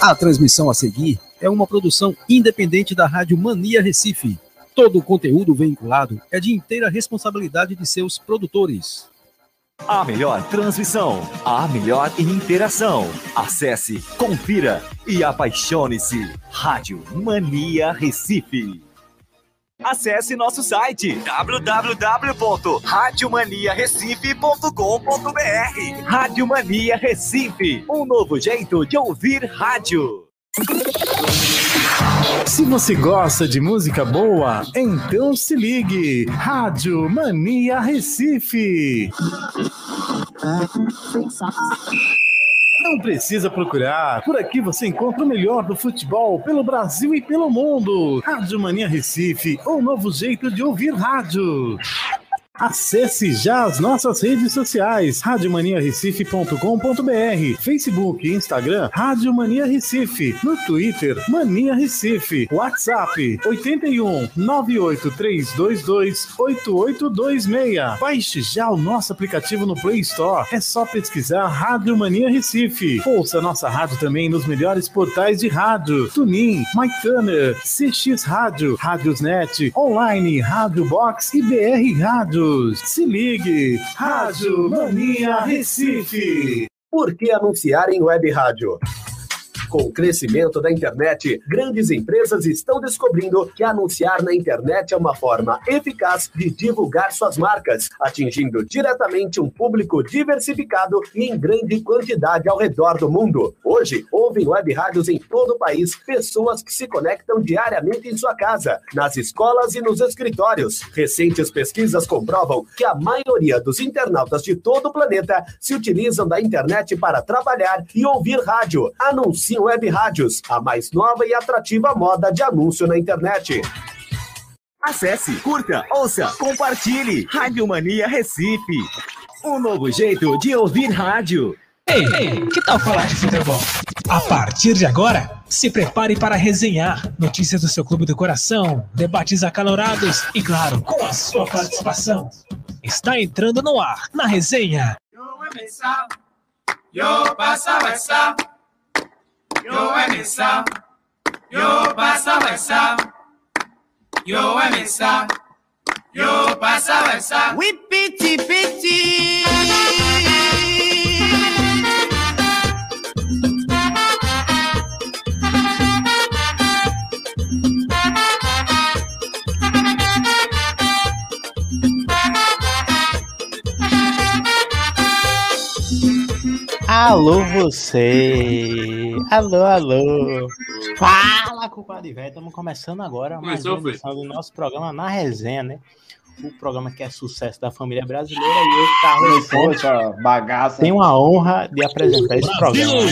A transmissão a seguir é uma produção independente da Rádio Mania Recife. Todo o conteúdo veiculado é de inteira responsabilidade de seus produtores. A melhor transmissão, a melhor interação. Acesse, confira e apaixone-se. Rádio Mania Recife. Acesse nosso site www.radiomaniarecife.com.br Rádio Mania Recife, um novo jeito de ouvir rádio. Se você gosta de música boa, então se ligue. Rádio Mania Recife. Não precisa procurar. Por aqui você encontra o melhor do futebol pelo Brasil e pelo mundo. Rádio Mania Recife, um novo jeito de ouvir rádio. Acesse já as nossas redes sociais, radiomaniarecife.com.br, Facebook e Instagram, Rádio Mania Recife, no Twitter, Mania Recife, WhatsApp, 81 98322 8826. Baixe já o nosso aplicativo no Play Store, é só pesquisar Rádio Mania Recife. Ouça nossa rádio também nos melhores portais de rádio, Tunin, MyTuner, CX Rádio, Rádiosnet, Online, Rádio Box e BR Rádio. Se ligue, Rádio Mania Recife. Por que anunciar em web rádio? Com o crescimento da internet, grandes empresas estão descobrindo que anunciar na internet é uma forma eficaz de divulgar suas marcas, atingindo diretamente um público diversificado e em grande quantidade ao redor do mundo. Hoje, ouvem web rádios em todo o país pessoas que se conectam diariamente em sua casa, nas escolas e nos escritórios. Recentes pesquisas comprovam que a maioria dos internautas de todo o planeta se utilizam da internet para trabalhar e ouvir rádio. Web Rádios, a mais nova e atrativa moda de anúncio na internet. Acesse, curta, ouça, compartilhe. Rádio Mania Recife. Um novo jeito de ouvir rádio. Ei, ei, que tal falar de futebol? A partir de agora, se prepare para resenhar notícias do seu clube do coração, debates acalorados e, claro, com a sua participação. Está entrando no ar, na resenha. Yo yo emisa, yo pasa wesa, yo emisa, yo pasa wesa. We pity pity. Alô, você! Alô, alô! Fala, culpado velho! Estamos começando agora mais Começou, uma edição do nosso programa Na Resenha, né? O programa que é sucesso da família brasileira e eu, Carlos Poxa, bagaça. tenho a honra de apresentar esse programa.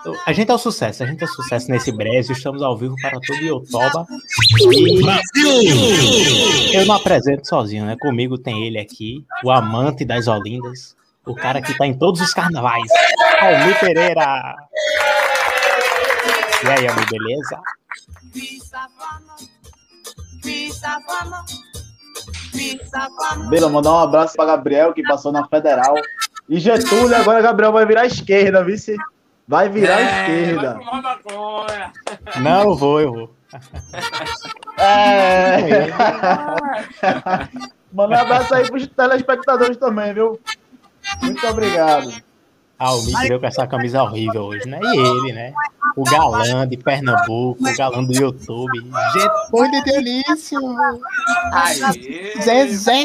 Então, A gente é o sucesso, a gente é o sucesso nesse Brasil, estamos ao vivo para todo Iotoba. E eu não apresento sozinho, né? Comigo tem ele aqui, o amante das Olindas, o cara que tá em todos os carnavais, Almir Pereira. E aí, Almir, beleza? Bela, mandar um abraço pra Gabriel, que passou na Federal. E Getúlio, agora Gabriel vai virar esquerda, vice. Vai virar à esquerda. Não, eu vou, eu vou. É. Manda um abraço aí pros telespectadores também, viu? Muito obrigado. Ah, o Mick veio com essa camisa horrível hoje, né? E ele, né? O galã de Pernambuco, o galã do YouTube. Getúlio Delício! Zezé!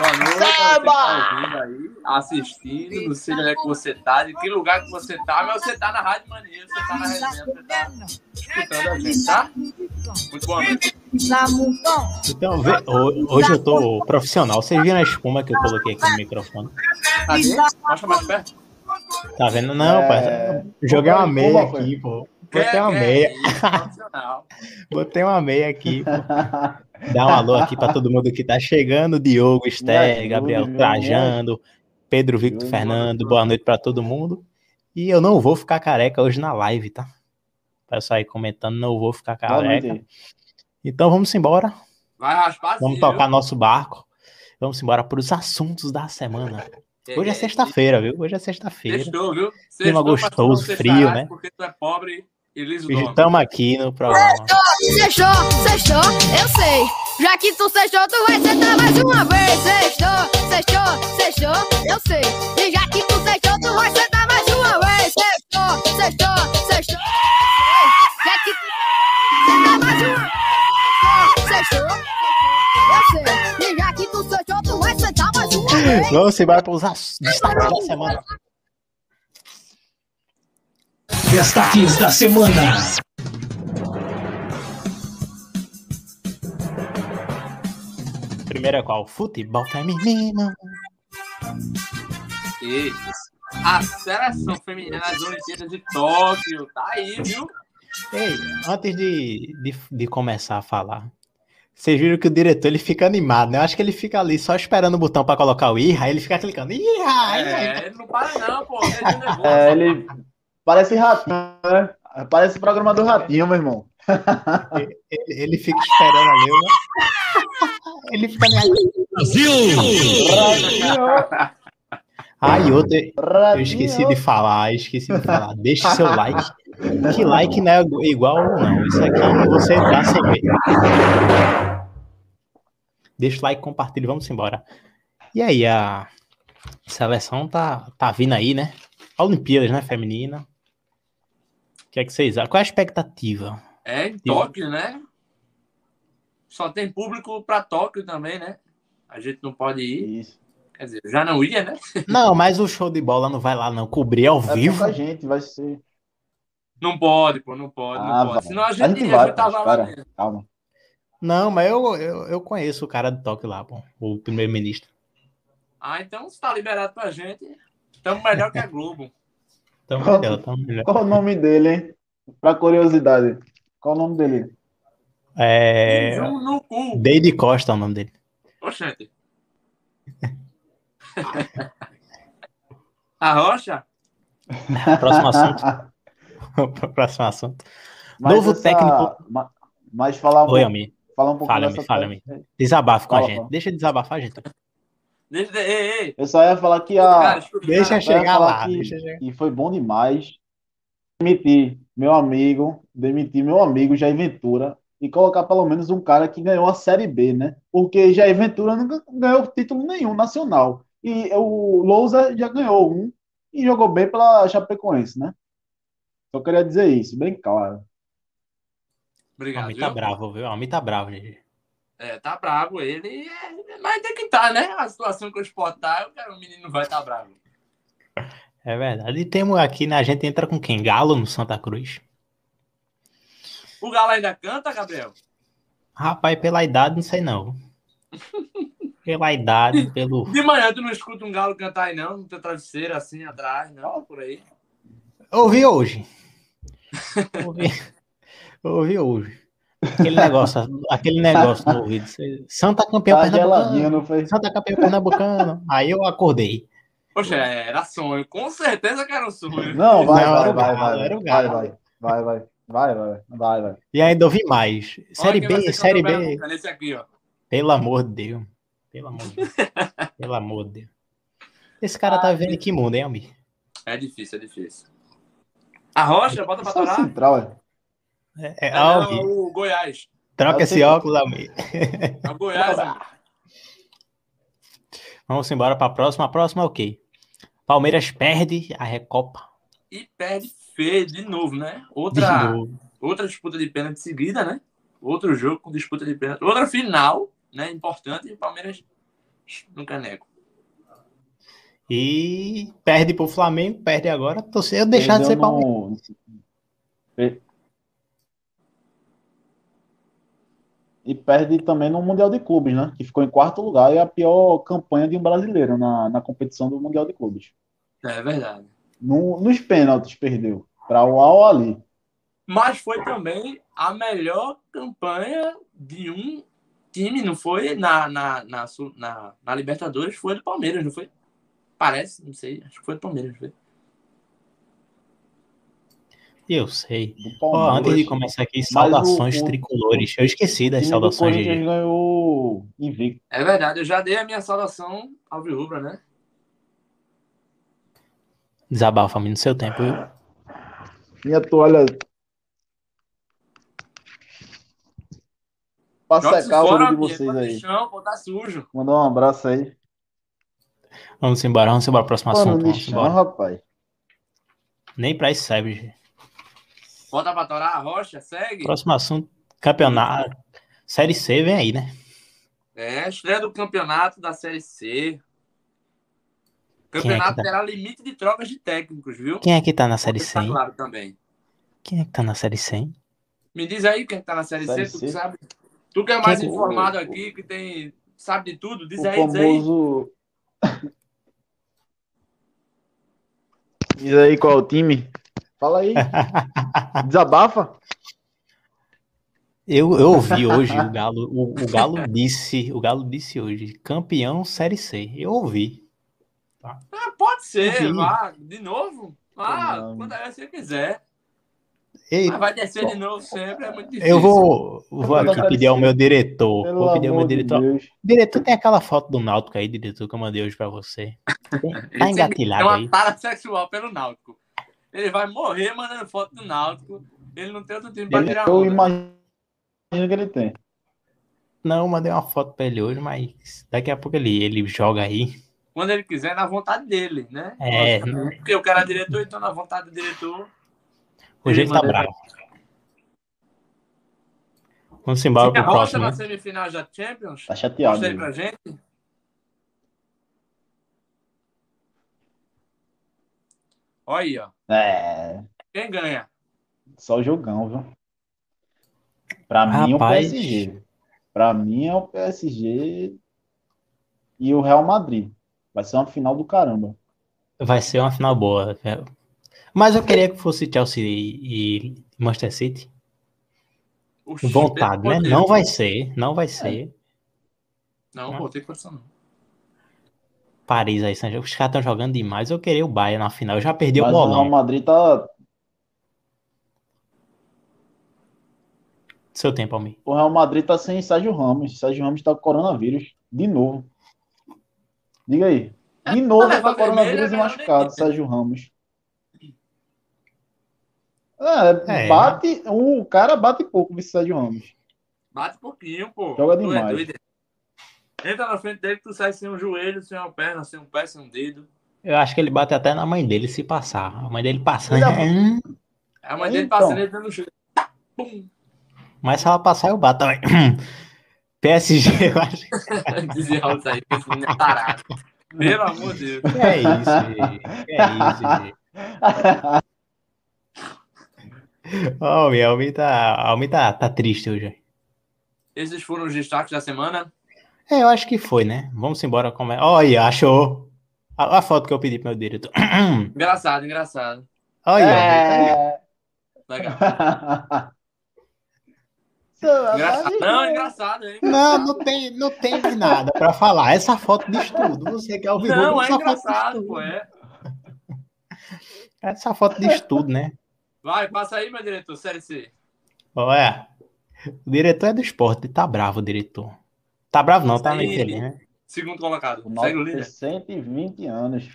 Boa noite, que tá aí, assistindo, não sei onde é que você tá, de que lugar que você tá, mas você tá na Rádio Mania, você tá na resenha, você tá escutando a gente, tá? Muito boa noite. Então, hoje eu tô profissional. Vocês viram a espuma que eu coloquei aqui no microfone? Cadê? Mostra mais perto. Tá vendo? Não, É, pai. Joguei uma meia aqui, pô. Botei uma que é meia. profissional. Botei uma meia aqui. Dá um alô aqui pra todo mundo que tá chegando. Diogo, ajude, Gabriel? Trajando, Pedro Victor. Fernando. Boa noite pra todo mundo. E eu não vou ficar careca hoje na live, tá? Pessoal aí comentando, não vou ficar careca. Então vamos embora. Vai raspar Vamos sim, tocar nosso barco. Vamos embora para os assuntos da semana. Hoje é É, sexta-feira, viu? Hoje é sexta-feira. Sextou, viu? Clima Sextou, não gostoso, frio, né? Porque tu é pobre e dono. estamos aqui no programa. Sextou, sextou, eu sei. Já que tu sextou, tu vai sentar mais uma vez. Sextou, sextou, sextou, eu sei. E já que tu sextou, tu vai sentar mais uma vez. Sextou, sextou, sextou, eu sei. Já que tu sentar mais uma vez. Sextou, sextou, eu sei. E já que tu sextou, tu vai sentar mais uma vez. Vamos embora para os ass- destaques da semana. Destaques da semana. Primeiro é qual? Futebol feminino. E a seleção feminina das Olimpíadas de Tóquio tá aí, viu? Ei, antes de, de, de começar a falar, vocês viram que o diretor ele fica animado, né? Eu acho que ele fica ali só esperando o botão para colocar o Irra, aí ele fica clicando. Irra! É, ele não para não, pô. Ele é nervoso. É, ele parece ratinho, né? Parece o programa do ratinho, meu irmão. Ele, ele fica esperando ali. né? Ele fica ali. Ah, e outra, eu esqueci de falar, esqueci de falar. Deixe seu like. Que like não é igual ou não. Isso aqui você dá sem ver. Deixa o like, compartilha, vamos embora. E aí, a seleção tá, tá vindo aí, né? Olimpíadas, né, feminina. O que é que vocês acham? Qual é a expectativa? É, em Tóquio, né? Só tem público pra Tóquio também, né? A gente não pode ir. Isso. Quer dizer, já não ia, né? Não, mas o show de bola não vai lá não cobrir ao É vivo. pouca gente, vai ser. Não pode, pô, não pode, Ah, não pode. Senão a A gente, gente ia, a vai, gente tava lá mesmo. Calma. Não, mas eu, eu, eu conheço o cara de Tóquio lá, pô, o primeiro-ministro. Ah, então se tá liberado pra gente, estamos melhor que a Globo. Tamo Qual- melhor, tamo melhor. Qual o nome dele, hein? Pra curiosidade. Qual o nome dele? É. Deide Costa é o nome dele. Oxente. A Rocha? Próximo assunto. Próximo assunto. Mas Novo essa- técnico. ma- Mas falar um Oi, pouco, Ami. falar um pouco Fala-me, dessa fala-me. técnica. Desabafa com a Fala, gente. fala. Deixa desabafar, gente. Deixa, ei, ei. Eu só ia falar que Cara, a, escuta, Deixa cara. ia chegar lá. que, Deixa chegar. que foi bom demais demitir meu amigo, demitir meu amigo Jair Ventura e colocar pelo menos um cara que ganhou a Série B, né? Porque Jair Ventura nunca ganhou título nenhum nacional. E o Lousa já ganhou um e jogou bem pela Chapecoense, né? Só queria dizer isso, bem claro. O Obrigado, Ami tá viu? bravo, viu? O Ami tá bravo, gente. É, tá bravo ele, é, mas tem que estar, né? A situação que o Sport tá, o menino vai estar tá bravo. É verdade. E temos aqui, né? A gente entra com quem? Galo no Santa Cruz. O Galo ainda canta, Gabriel? Rapaz, pela idade, não sei não. Pela idade, pelo. De manhã tu não escuta um galo cantar aí, não? No teu travesseiro, assim, atrás, não? Por aí. Ouvi hoje. Ouvi, ouvi hoje. Aquele negócio, aquele negócio no ouvido. Santa campeão Tá pernambucano. não foi? Santa campeão pernambucano. Aí eu acordei. Poxa, era sonho. Com certeza que era um sonho. Não, vai, Não, vai, vai, Galo, vai, vai, vai, vai, vai, vai, vai, vai, vai. E ainda ouvi mais. Série Olha B, ser Série B. aqui, ó. Pelo amor de Deus. Pelo amor de Deus. Pelo amor de Deus. Esse cara tá vivendo em que mundo, hein, Almir? É difícil, é difícil. A Rocha, bota pra torar. central, é. É, é, É, o Goiás. troca esse óculos, Almir. É o Goiás. amigo. Vamos embora pra próxima. A próxima é o quê? Palmeiras perde a Recopa. E perde feio de novo, né? De Outra, novo. outra disputa de pênalti seguida, né? Outro jogo com disputa de pênalti. Outra final, né? Importante. E o Palmeiras no caneco. E perde pro Flamengo, perde agora. Eu deixar de ser Palmeiras. no- Per- E perde também no Mundial de Clubes, né? Que ficou em quarto lugar e é a pior campanha de um brasileiro na, na competição do Mundial de Clubes. É verdade. No- nos pênaltis perdeu para o Al Ali. Mas foi também a melhor campanha de um time, não foi? Na, na, na, na, na Libertadores, foi do Palmeiras, não foi? Parece, não sei. Acho que foi do Palmeiras, não foi? Eu sei. Ó, antes de começar aqui, saudações o- o- tricolores. Eu esqueci das saudações, Corinthians GG. ganhou invicto. É verdade, eu já dei a minha saudação ao Rubra, né? Desabafa, no seu tempo. viu? Minha toalha. Pra secar o de vocês aí. chão, pô, tá sujo. Mandar um abraço aí. Vamos embora, vamos embora. Próximo Mano, assunto. no Vamos chão, embora. rapaz. Nem pra isso serve, GG. Bota pra torar a rocha, segue. Próximo assunto, campeonato. Série C vem aí, né? É, estreia do campeonato da Série C. É Campeonato que tá? terá limite de trocas de técnicos, viu? Quem é que tá na Série C, Tá claro também. Quem é que tá na Série C, hein? Me diz aí quem tá na Série, Série C, tu C? que sabe. Tu que é mais Quem- informado aqui, que tem, sabe de tudo, diz O aí, diz aí. famoso. Diz aí qual é o time? Fala aí. Desabafa. Eu, eu ouvi hoje o Galo, o, o Galo disse, o Galo disse hoje, campeão Série C. Eu ouvi. Ah, pode ser, vá, de novo. Ah, quando você quiser. Ei, Mas vai descer de novo sempre, é muito difícil. eu vou, vou aqui pedir ao meu diretor. Pelo Vou pedir ao meu diretor. Deus. Diretor, tem aquela foto do Náutico aí, diretor, que eu mandei hoje pra você. Tá tem- engatilhado aí. uma tara sexual pelo Náutico. Ele vai morrer mandando foto do Náutico. Ele não tem outro time pra Ele, tirar eu onda. imagino que ele tem. Não, eu mandei uma foto pra ele hoje, mas daqui a pouco ele, ele joga aí. Quando ele quiser, na vontade dele, né? É, Porque o cara é diretor, então na vontade do diretor. o jeito tá bravo. Vamos embora pro Rocha próximo. na né? semifinal da Champions. Tá chateado. Mostra aí ele. pra gente. Olha aí, ó. É, Quem ganha? só jogão, viu? Pra mim é o Rapaz. PSG. Pra mim é o PSG e o Real Madrid. Vai ser uma final do caramba. Vai ser uma final boa. é. Mas eu queria que fosse Chelsea e e Manchester City. Oxi, Vontade, né? poder. Não vai ser, não vai ser. Não, vou ter condição não. Paris aí, São- os caras estão jogando demais. Eu queria o Bayern na final. Eu já perdi o Mas o Real bolão. Madrid tá. Seu tempo, Almir. O Real Madrid tá sem Sérgio Ramos. Sérgio Ramos tá com coronavírus. De novo. Diga aí. De novo Tá tá com levando coronavírus e machucado, Sérgio Ramos. É, É. bate. O cara bate pouco, o Sérgio Ramos. Bate pouquinho, pô. Joga é demais. doido. Entra na frente dele que tu sai sem um joelho, sem uma perna, sem um pé, sem um dedo. Eu acho que ele bate até na mãe dele se passar. A mãe dele passando. Filha A mãe dele Então. passando ele dando um chute. Pum! Mas se ela passar, eu bato também. PSG, eu acho Dizia aí, que esse menino é tarado. Pelo amor de Deus. que é isso, gente. Que é isso, gente. Ó, o Almir, Almir tá, Almir tá, tá triste hoje. Esses foram os destaques da semana. É, eu acho que foi, né? Vamos embora. Como é? Olha, achou. A, a foto que eu pedi pro meu diretor. Engraçado, engraçado. Olha, É. Legal. Seu, Engraçado. Não, é engraçado, hein? Não, não tem, não tem nada pra falar. Essa foto diz tudo. Você quer ouvir Não, é engraçado, pô. É. Essa foto diz tudo, né? Vai, passa aí, meu diretor, Série C. Olha, o diretor é do esporte, tá bravo o diretor. Tá bravo não, tá meio feliz, né? Segundo colocado. O Segue o líder. 120 anos.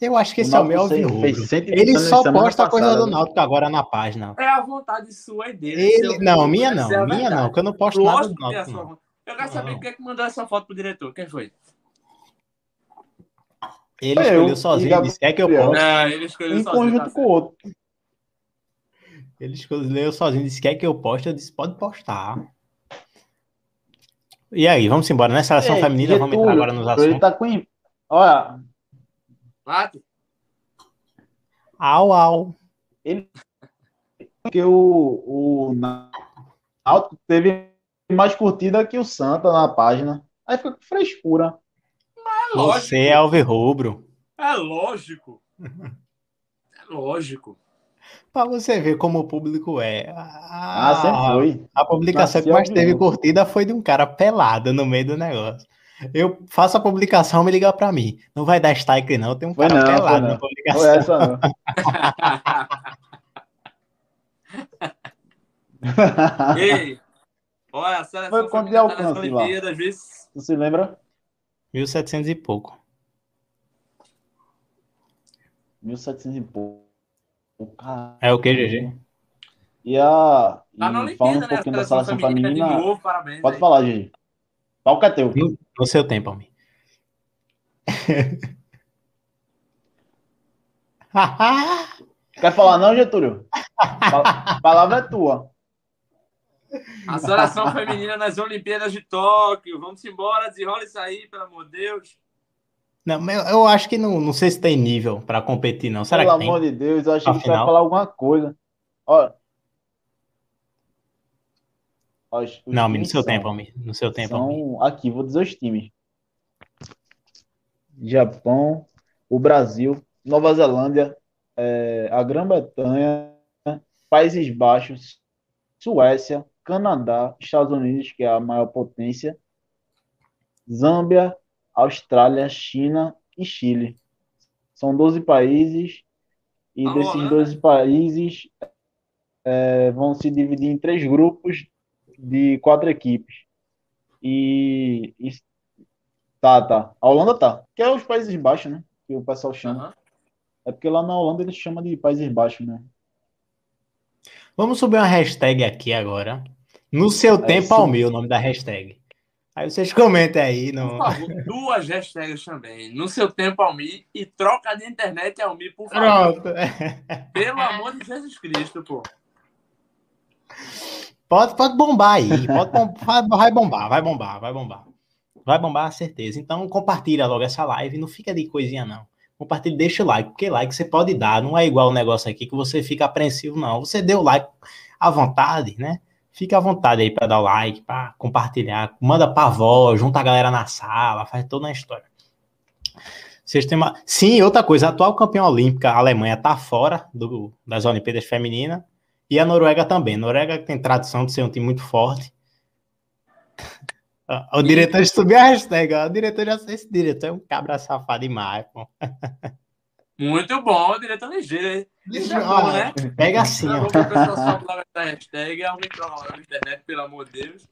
Eu acho que esse é o meu Náutico alvirrubro. fez 120 Ele só posta coisa passada, do né? Náutico agora na página. É a vontade sua e dele. Ele, seu- não, minha não, é a minha verdade. não, que eu não posto nada Lógico do é a Náutico. sua. Eu quero saber quem é que mandou essa foto pro diretor. Quem foi? Ele Eu, escolheu sozinho, disse, quer que eu poste. Não, ele escolheu Em sozinho. tá conjunto com o outro. Ele escolheu sozinho, disse, quer que eu poste? Eu disse, pode postar. E aí, vamos embora, né? Seleção Ei, feminina, vamos entrar Getúlio, agora nos Ele assuntos. tá com. Olha, Mate. Au, au. porque o, o Náutico teve mais curtida que o Santa na página. Aí fica com frescura. É lógico. Você é alvirrubro. É lógico. É lógico. Pra você ver como o público é. A, Ah, sempre foi. A publicação que Nasceu mais teve curtida foi de um cara pelado no meio do negócio. Eu faço a publicação, me liga pra mim. Não vai dar strike, não. Tem um Foi cara não, pelado não. na publicação. Foi essa não. Ei, olha, a seleção Foi quanto de alcance lá? Olimpíadas? Tu se lembra? 1700 e pouco. 1700 e pouco. Cara. É o que, GG? E a. Tá na Olimpíada, um né? Pouquinho da seleção seleção feminina de feminina. novo, parabéns. Pode aí. falar, Gigi. Qual que é teu? No, no seu tempo, amigo. Quer falar não, Getúlio? A palavra é tua. A seleção feminina nas Olimpíadas de Tóquio. Vamos embora, desenrola isso aí, pelo amor de Deus. Não, mas eu, acho que não, não sei se tem nível pra competir, não. Será Pelo que tem? amor de Deus, eu achei que você ia Afinal. falar alguma coisa. Ó, os- os Não, no seu são- tempo, amigo. No seu tempo. São, aqui, vou dizer os times. Japão, o Brasil, Nova Zelândia, eh, a Grã-Bretanha, Países Baixos, Suécia, Canadá, Estados Unidos, que é a maior potência, Zâmbia, Austrália, China e Chile. São 12 países, e Alô, desses Holanda? 12 países eh, vão se dividir em três grupos de quatro equipes. E, e- tá, tá. A Holanda tá, que é os Países Baixos, né? Que o pessoal chama. Aham. É porque lá na Holanda eles chamam de Países Baixos, né? Vamos subir uma hashtag aqui agora. No seu tempo isso. ao meu, o nome da hashtag. Aí vocês comentem aí. Por No... favor, duas hashtags também. No seu tempo, Almi. E troca de internet, Almi, por favor. Pronto. Pelo amor de Jesus Cristo, pô. Pode, pode bombar aí. Pode bom- vai, vai bombar, vai bombar, vai bombar. Vai bombar, certeza. Então compartilha logo essa live. Não fica de coisinha, não. Compartilha, deixa o like, porque like você pode dar. Não é igual o negócio aqui que você fica apreensivo, não. Você deu like à vontade, né? Fica à vontade aí para dar o like, para compartilhar. Manda pra avó, junta a galera na sala, faz toda a história. Vocês têm uma... Sim, outra coisa, a atual campeã olímpica, a Alemanha, tá fora do- das Olimpíadas Femininas. E a Noruega também. A Noruega tem tradição de ser um time muito forte. O diretor subiu a hashtag, ó. O diretor já sei esse diretor é um cabra safado demais, pô. Muito bom, diretor ligeiro. hein? Isso é Ó, bom, né? Pega assim, é ó. o pessoal lá essa hashtag, troca lá na internet, pelo amor de Deus.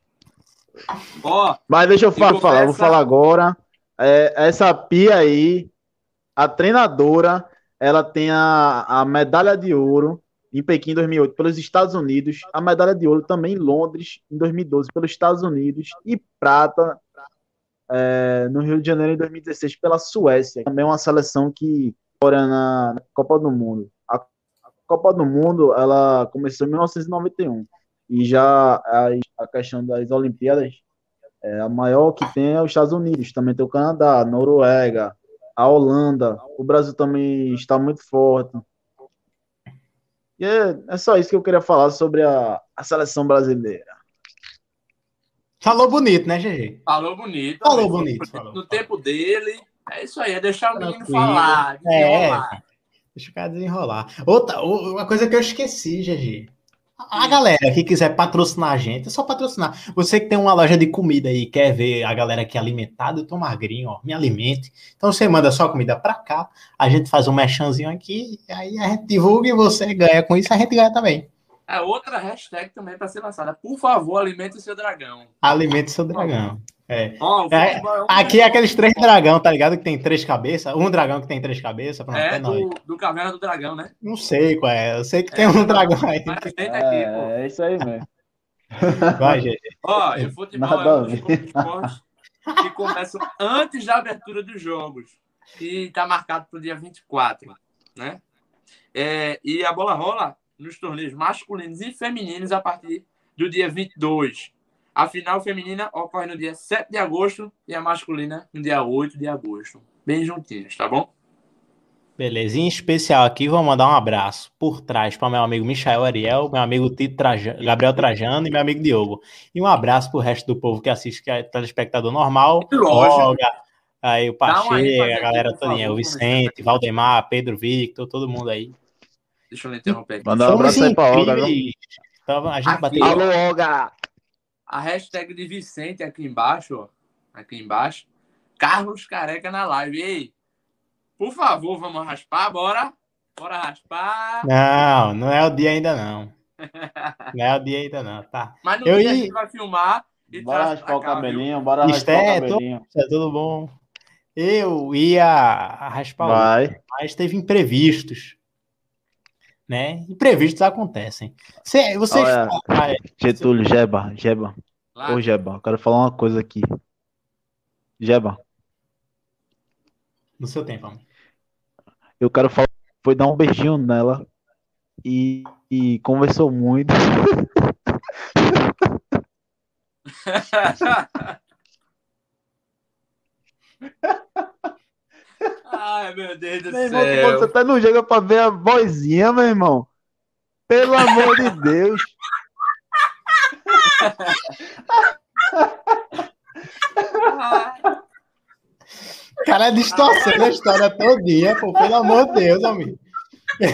Ó, Mas deixa eu fa- falar, vou falar agora. É, essa pia aí, a treinadora, ela tem a, a medalha de ouro em Pequim 2008 pelos Estados Unidos, a medalha de ouro também em Londres em 2012 pelos Estados Unidos e prata é, no Rio de Janeiro em 2016 pela Suécia. Também é uma seleção que fora na, na Copa do Mundo. A Copa do Mundo ela começou em 1991 e já a, a questão das Olimpíadas é, a maior que tem é os Estados Unidos, também tem o Canadá, a Noruega, a Holanda, o Brasil também está muito forte. E é, é só isso que eu queria falar sobre a, a seleção brasileira. Falou bonito, né, GG? falou bonito. Falou Almi. bonito, falou. No tempo dele, é isso aí, é deixar o menino Tranquilo. falar. É. desenrolar. Deixa o cara desenrolar. Outra, uma coisa que eu esqueci, GG. A galera que quiser patrocinar a gente, é só patrocinar. Você que tem uma loja de comida aí, quer ver a galera aqui alimentada, eu tô magrinho, ó, me alimente. Então você manda só comida pra cá, a gente faz um mechanzinho aqui, aí a gente divulga e você ganha com isso, a gente ganha também. É outra hashtag também para ser lançada. Por favor, alimente o seu dragão. Alimente seu dragão. É. Ó, o É, é um Aqui é aqueles três dragão, tá ligado? Que tem três cabeças. Um dragão que tem três cabeças. Pronto, é, É nóis. do, do Caverna do Dragão, né? Não sei qual é. Eu sei que tem um dragão aí. Mas tem daqui, pô. É, é isso aí mesmo. Vai, GG. Ó, e o futebol Nada é um dos esportes que começam antes da abertura dos jogos. E está marcado para o dia 24, né? É, e a bola rola nos torneios masculinos e femininos a partir do dia 22. A final feminina ocorre no dia 7 de agosto e a masculina no dia 8 de agosto. Bem juntinhos, tá bom? Beleza, em especial aqui, vou mandar um abraço por trás para meu amigo Michael Ariel, meu amigo Tito Traja- Gabriel Trajano e meu amigo Diogo. E um abraço pro resto do povo que assiste, que é telespectador normal. Olga, aí o Pacheco, a galera todinha, o Vicente, Valdemar, Pedro Victor, todo mundo aí. Deixa eu interromper aqui. Manda um abraço aí pra Olga. Tava- a gente Aqui, bateu. Alô, Olga! A hashtag de Vicente aqui embaixo, ó. Aqui embaixo. Carlos Careca na live. Ei, por favor, vamos raspar, bora? Bora raspar. Não, não é o dia ainda não. Não é o dia ainda não, tá? Mas no Eu dia a ia- gente vai filmar e Bora raspar o cá, viu? cabelinho, bora Isto raspar o é, cabelinho. É tudo bom. Eu ia raspar o Vai. mas teve imprevistos. Né? Imprevistos acontecem. Cê, vocês Olha, Ah, Getúlio, Jeba, Jeba. Lá. Ô, Jeba, eu quero falar uma coisa aqui. Jeba, no seu tempo, amigo. eu quero falar. Foi dar um beijinho nela e, e conversou muito. Ai, meu Deus do Meu irmão, céu. você tá no jogo é pra ver a vozinha, meu irmão. Pelo amor de Deus. O cara é distorcendo a história todinha, pô, pelo amor de Deus, amigo.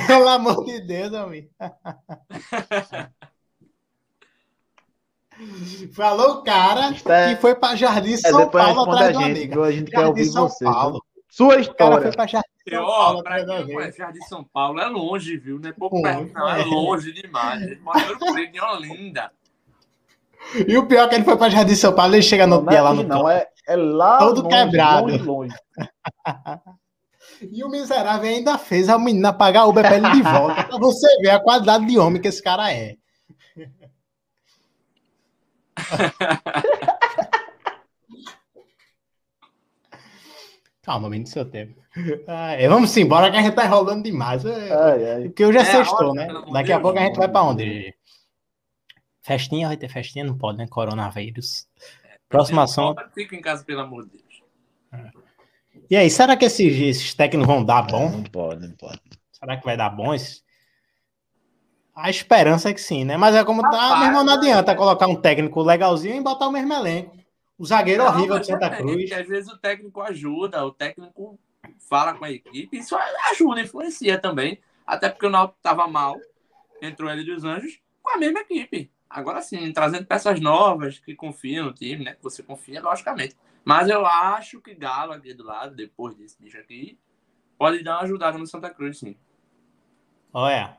Pelo amor de Deus, amigo. Falou o cara é- que foi pra Jardim É, São depois Paulo atrás amiga. que a gente quer Jardim ouvir São você. Paulo. Sua O cara história. São Ó, pra quem conhece Jardim São Paulo, é longe, viu? Não é pouco perto, não. É é. longe demais. Ele mora em Olinda. E o pior é que ele foi pra Jardim São Paulo, ele chega no Não dia é lá aqui, no não, é, é lá Todo longe, quebrado. longe, longe. E o miserável ainda fez a menina pagar Uber pra ele de volta, pra você ver a qualidade de homem que esse cara é. Calma, menino, do seu tempo. Ai, vamos embora que a gente tá enrolando demais. É, Ai, ai. Porque eu já É, sextou, né? Daqui a pouco a gente vai pra onde? Gigi? Festinha, vai ter festinha? Não pode, né? Coronavírus. Próximo assunto. Fica em casa, pelo amor de Deus. E aí, será que esses, esses técnicos vão dar bom? Não pode, não pode. Será que vai dar bom? Esse... A esperança é que sim, né? Mas é como tá, Rapaz, meu irmão, não né? adianta colocar um técnico legalzinho e botar o mesmo elenco. O zagueiro Não, horrível de Santa é, Cruz. que Às vezes o técnico ajuda, o técnico fala com a equipe, isso ajuda, influencia também. Até porque o Náutico estava mal, entrou ele dos Anjos com a mesma equipe. Agora sim, trazendo peças novas que confiam no time, né? Que você confia, logicamente. Mas eu acho que Galo aqui do lado, depois desse bicho aqui, pode dar uma ajudada no Santa Cruz, sim. Olha,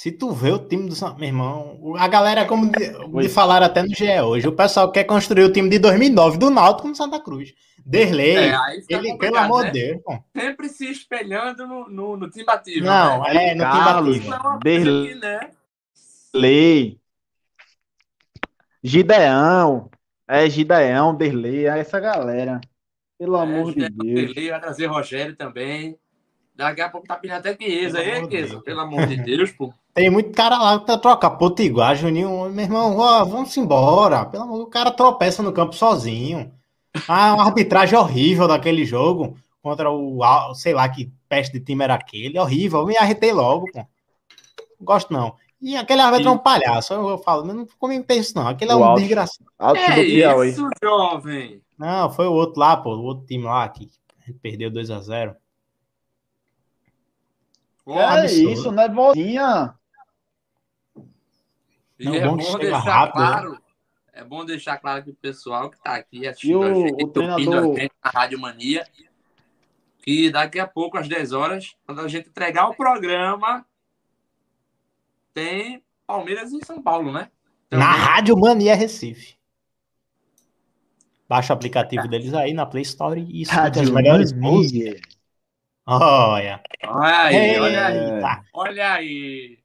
se tu vê o time do Santa... Meu irmão, a galera, como de, de falaram até no GE hoje, o pessoal quer construir o time de 2009 do Náutico no Santa Cruz. Derlei, É, ele, pelo amor né? de Deus, pô. Sempre se espelhando no, no, no time batido. Não, né? é, no time Carlos, Isso batido. é uma coisa Derlei. né? Lei. Gideão. É, Gideão, Derlei, é essa galera. Pelo amor de É, Deus. Ele vai trazer Rogério também. Daqui a pouco tá pedindo até Chiesa. Pelo Ei, amor de Chiesa, Deus. pelo amor de Deus, pô. Tem muito cara lá pra trocar Potiguar, Juninho. Meu irmão, ó, vamos embora. Pelo amor, o cara tropeça no campo sozinho. Ah, uma arbitragem horrível daquele jogo contra o, sei lá que peste de time era aquele. Horrível, me arretei logo, pô. Não gosto não. E aquele árbitro é um palhaço. Eu, eu falo, não comigo tem isso não. Aquele é O um Alto. desgraçado. Alto É do Piauí. isso, jovem. Não, foi o outro lá, pô. O outro time lá que a gente perdeu 2x0. É absurdo. isso, né, vozinha? E Não, é bom deixar rápido, né? claro. É bom deixar claro que o pessoal que tá aqui assistindo E o- a gente, o treinador- a gente na Rádio Mania, que daqui a pouco, às 10 horas, quando a gente entregar o programa, tem Palmeiras e São Paulo, né? Na Também. Rádio Mania Recife. Baixa o aplicativo deles aí na Play Store e escuta as melhores músicas. Olha. Olha aí, olha aí. Eita. Olha aí.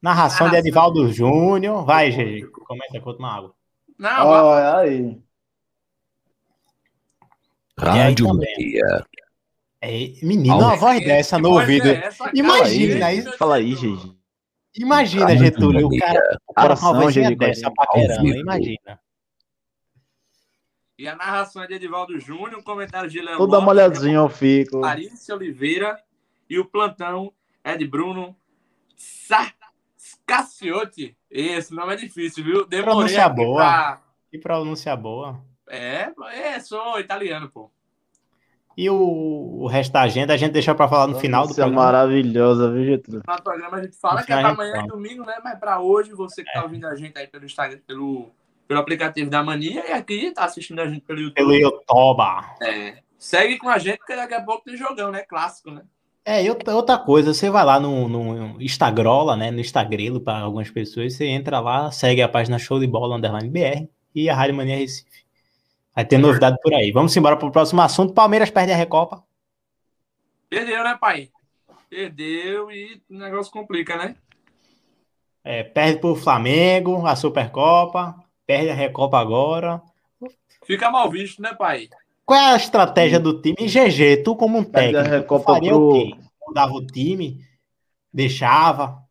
Narração de Edivaldo Júnior. Vai, GG. Comenta com uma água. Não, Olha aí. Rádio. Mania. É, menino, uma voz dessa no ouvido. é, essa Imagina aí, isso. Fala aí, gente. Imagina, Getúlio, o cara com uma vozinha GG, dessa paquerando. Imagina. E a narração é de Edivaldo Júnior, um comentário de Toda Lopes, molhadinha eu fico. Clarice Oliveira e o plantão é de Bruno Scacciotti. Esse nome é difícil, viu? Demorei Pronúncia boa. pra- Que pronúncia boa. É, é, sou italiano, pô. E o, o resto da agenda a gente deixa para falar no final do Isso é programa. maravilhosa, viu, Getúlio? No programa a gente fala No que é pra amanhã é domingo, né? Mas pra hoje, você É. que tá ouvindo a gente aí pelo Instagram, pelo, pelo aplicativo da Mania e aqui tá assistindo a gente pelo YouTube. Pelo Yotoba. É, segue com a gente, porque daqui a pouco tem jogão, né? Clássico, né? É, outra coisa, você vai lá no, no Instagrola, né? No Instagrelo para algumas pessoas, você entra lá, segue a página Show de Bola Underline BR e a Rádio Mania Recife. Vai ter novidade por aí. Vamos embora pro próximo assunto. Palmeiras perde a Recopa. Perdeu, né, pai? Perdeu e o negócio complica, né? É, perde pro Flamengo, a Supercopa, perde a Recopa agora. Fica mal visto, né, pai? Qual é a estratégia do time? GG, tu como um Perde a técnico, tu Recopa faria pro- o quê? Mudava o time? Deixava?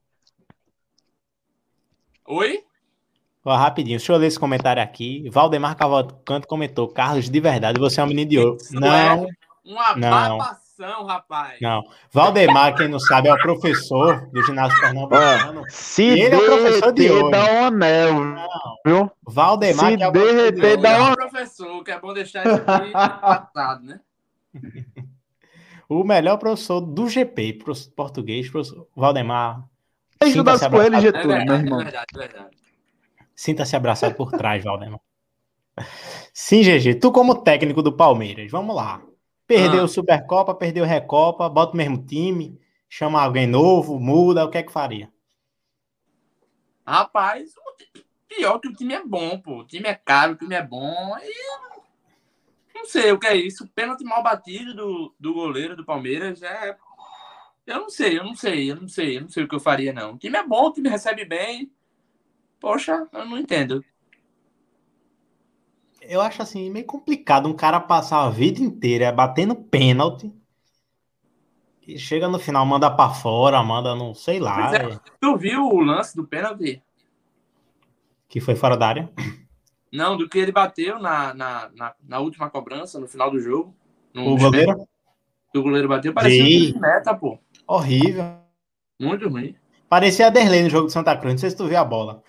Oi? Ó, rapidinho, deixa eu ler esse comentário aqui. Valdemar Cavalcante comentou: Carlos, de verdade, você é um menino de ouro. Isso Não, é Uma Não. Babação, rapaz. não. Valdemar, quem não sabe, é o professor do ginásio pernambucano. Se E ele é o professor de derreter, hoje. dá um anel, viu? Valdemar, Se que é o derreter, dá É uma- o professor, que é bom deixar isso aqui tratado, né? o melhor professor do GP, professor português, professor Valdemar. Sinta-se com ele, abraçado. É Getúlio, meu verdade, é irmão. verdade, é verdade. Sinta-se abraçado por trás, Valdemar. Sim, GG, tu como técnico do Palmeiras, vamos lá. Perdeu Ah. o Supercopa, perdeu a Recopa, bota o mesmo time, chama alguém novo, muda, o que é que faria? Rapaz, o pior que o time é bom, pô. O time é caro, o time é bom. E não sei o que é isso. Pênalti mal batido do, do goleiro do Palmeiras é. Eu não sei, eu não sei, eu não sei, eu não sei o que eu faria, não. O time é bom, o time recebe bem. Poxa, eu não entendo. Eu acho assim, meio complicado um cara passar a vida inteira batendo pênalti e chega no final, manda pra fora, manda não sei lá, é. é, Tu viu o lance do pênalti? que foi fora da área. Não, do que ele bateu na, na, na, na última cobrança, no final do jogo. No O goleiro, o goleiro bateu, parecia um meta, pô. horrível. Muito ruim. Parecia a Derlei no jogo de Santa Cruz, não sei se tu viu a bola.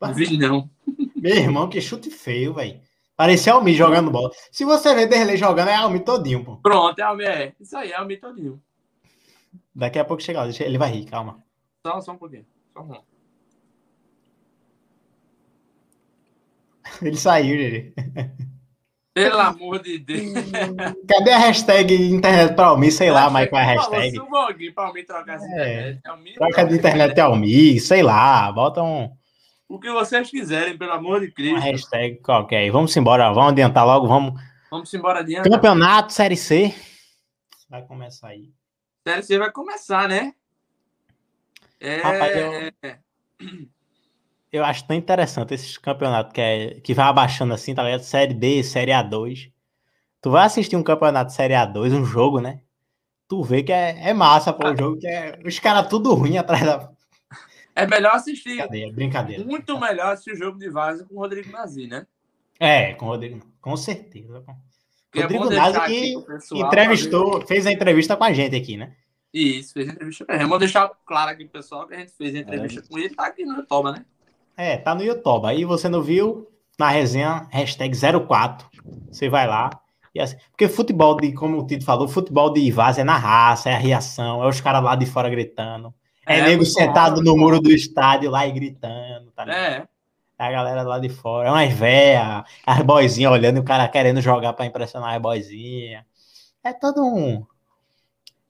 Não vi, não. Meu irmão, que chute feio, velho. Parecia Almi jogando bola. Se você ver Derlei jogando, é Almi todinho, pô. Pronto, é, o- é. Isso aí, é o todinho. Daqui a pouco chega lá, ele vai rir, calma. Só, só um pouquinho. Só um. Ele saiu, Geri. Pelo amor de Deus. Cadê a hashtag internet pra Almi? Sei lá, mas qual é a Falou, hashtag? Se o Boguinho pra mim trocar É. internet, é mínimo. Troca de internet é Almi, sei lá, bota um, O que vocês quiserem, pelo amor de uma Cristo. hashtag qualquer aí. Vamos embora, vamos adiantar logo, vamos. Vamos embora adiante. Campeonato Série C. Vai começar aí. Série C vai começar, né? É, Rapaz, eu- Eu acho tão interessante esses campeonatos que, é, que vai abaixando assim, tá ligado? Série D, Série A2. Tu vai assistir um campeonato Série A2, um jogo, né? Tu vê que é, é massa, pô, o jogo que é. Os caras tudo ruim atrás da. É melhor assistir. Brincadeira, brincadeira. Muito melhor assistir o jogo de Vaza com o Rodrigo Nazi, né? É, com o Rodrigo, com certeza. é Rodrigo deixar Nazi que pessoal entrevistou, fez a entrevista com a gente aqui, né? Isso, fez entrevista com ele. Vamos deixar claro aqui pro pessoal que a gente fez a entrevista com ele, tá aqui no Toba, né? É, tá no YouTube. Aí você não viu, na resenha, hashtag 04. Você vai lá. E assim, porque futebol, de, como o Tito falou, futebol de Ivaz é na raça, é a reação, é os caras lá de fora gritando. É, É, nego sentado bom, no muro do estádio lá e gritando, tá ligado? É. A galera lá de fora. É umas véias, as boizinhas olhando e o cara querendo jogar pra impressionar as boizinhas. É todo um.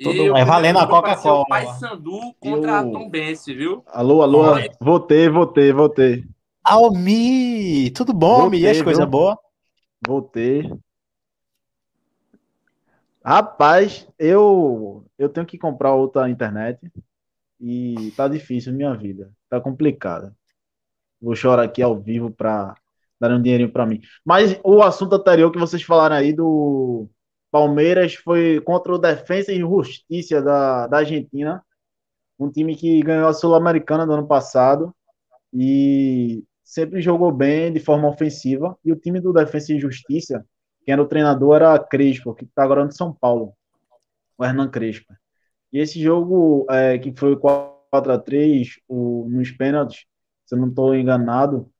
Todo- o é valendo a Coca-Cola. O Paysandu contra a Eu- Tom Bense, viu? Alô, alô, Oi. voltei, voltei, voltei. Almi! Tudo bom, Almi? E as Voltei, coisas boas? Voltei. Rapaz, eu eu tenho que comprar outra internet e tá difícil minha vida, tá complicada. Vou chorar aqui ao vivo para dar um dinheirinho para mim. Mas o assunto anterior que vocês falaram aí do Palmeiras foi contra o Defensa e Justiça da, da Argentina, um time que ganhou a Sul-Americana do ano passado e sempre jogou bem de forma ofensiva. E o time do Defensa e Justiça, quem era o treinador era Crespo, que está agora no São Paulo, o Hernan Crespo. E esse jogo, é, que foi 4x3 o, nos pênaltis, se eu não estou enganado,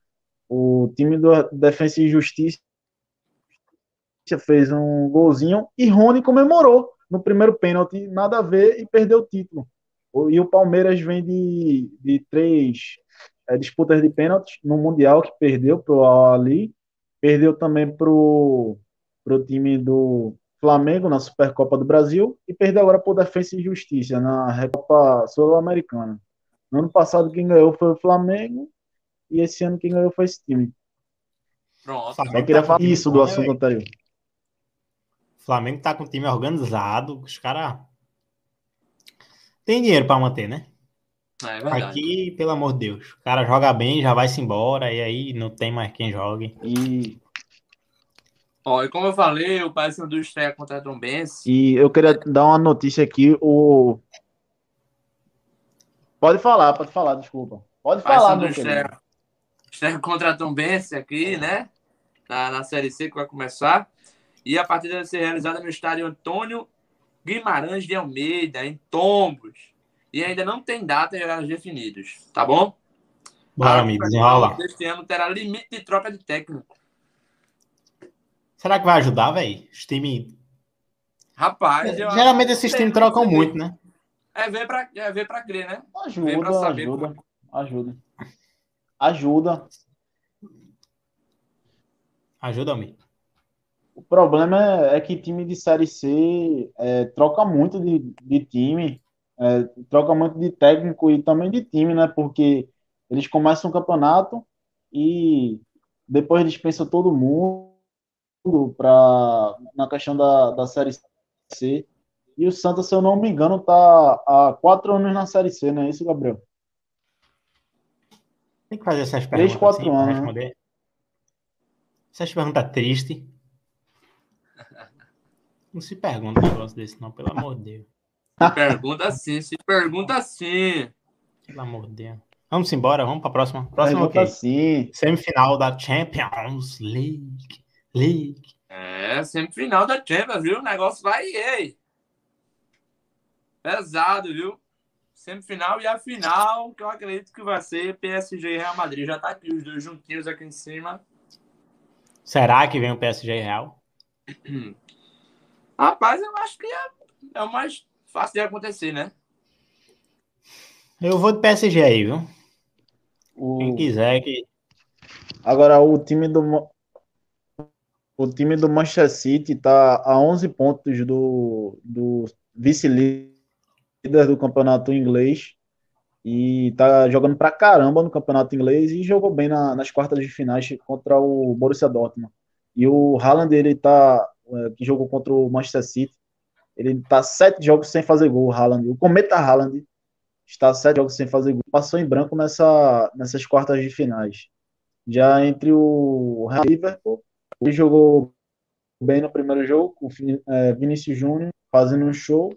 o time do Defensa e Justiça fez um golzinho e Rony comemorou no primeiro pênalti, nada a ver, e perdeu o título. E o Palmeiras vem de, de três é, disputas de pênaltis no Mundial, que perdeu para o Ali, perdeu também para o time do Flamengo na Supercopa do Brasil e perdeu agora por Defensa e Justiça na Recopa Sul-Americana. No ano passado quem ganhou foi o Flamengo e esse ano quem ganhou foi esse time. Pronto. Flamengo Só queria tá falar time isso do né, assunto anterior. Flamengo tá com o time organizado, os caras tem dinheiro pra manter, né? É verdade. Aqui, pelo amor de Deus, o cara joga bem, já vai-se embora, e aí não tem mais quem jogue. E, Ó, e como eu falei, o Paysandu estreia contra a Tombense. e eu queria dar uma notícia aqui. O... Pode falar, pode falar, desculpa. Pode falar, Paysandu meu querido. estreia, estreia contra a Tombense aqui, né? Na, na Série C que vai começar. E a partida vai ser realizada no estádio Antônio Guimarães de Almeida, em Tombos. E ainda não tem data e horários definidos, tá bom? Bora, amigo, desenrola. Este ano terá limite de troca de técnico. Será que vai ajudar, velho? Os times. Rapaz, eu Geralmente esses times trocam muito, né? É ver pra, é ver pra crer, né? Ajuda, pra saber ajuda, como- ajuda. Ajuda. Ajuda-me. O problema é, é que time de Série C é, troca muito de, de time, é, troca muito de técnico e também de time, né? Porque eles começam o campeonato e depois dispensam todo mundo pra, na questão da, da Série C. E o Santa, se eu não me engano, tá há quatro anos na Série C, não é isso, Gabriel? Tem que fazer essas Três, perguntas quatro assim, pra anos, né? responder. Essas perguntas tristes. Não se pergunta um negócio desse, não, pelo amor de Deus. Se pergunta sim, se pergunta sim. Pelo amor de Deus. Vamos embora, vamos pra próxima. Próxima é o Pergunta quê? sim. Semifinal da Champions League. League. É, semifinal da Champions, viu? O negócio vai, ei. Pesado, viu? Semifinal e a final, que eu acredito que vai ser PSG e Real Madrid. Já tá aqui os dois juntinhos aqui em cima. Será que vem o PSG Real? Rapaz, eu acho que é, é o mais fácil de acontecer, né? Eu vou de PSG aí, viu? O- Quem quiser que. Agora, o time do, o time do Manchester City está a 11 pontos do, do vice-líder do campeonato inglês e tá jogando pra caramba no campeonato inglês e jogou bem na- nas quartas de finais contra o Borussia Dortmund. E o Haaland, ele tá, é, que jogou contra o Manchester City, ele tá sete jogos sem fazer gol, o Haaland. O Cometa Haaland está sete jogos sem fazer gol. Passou em branco nessa, nessas quartas de finais. Já entre o Liverpool, ele jogou bem no primeiro jogo, com é, Vinícius Júnior fazendo um show.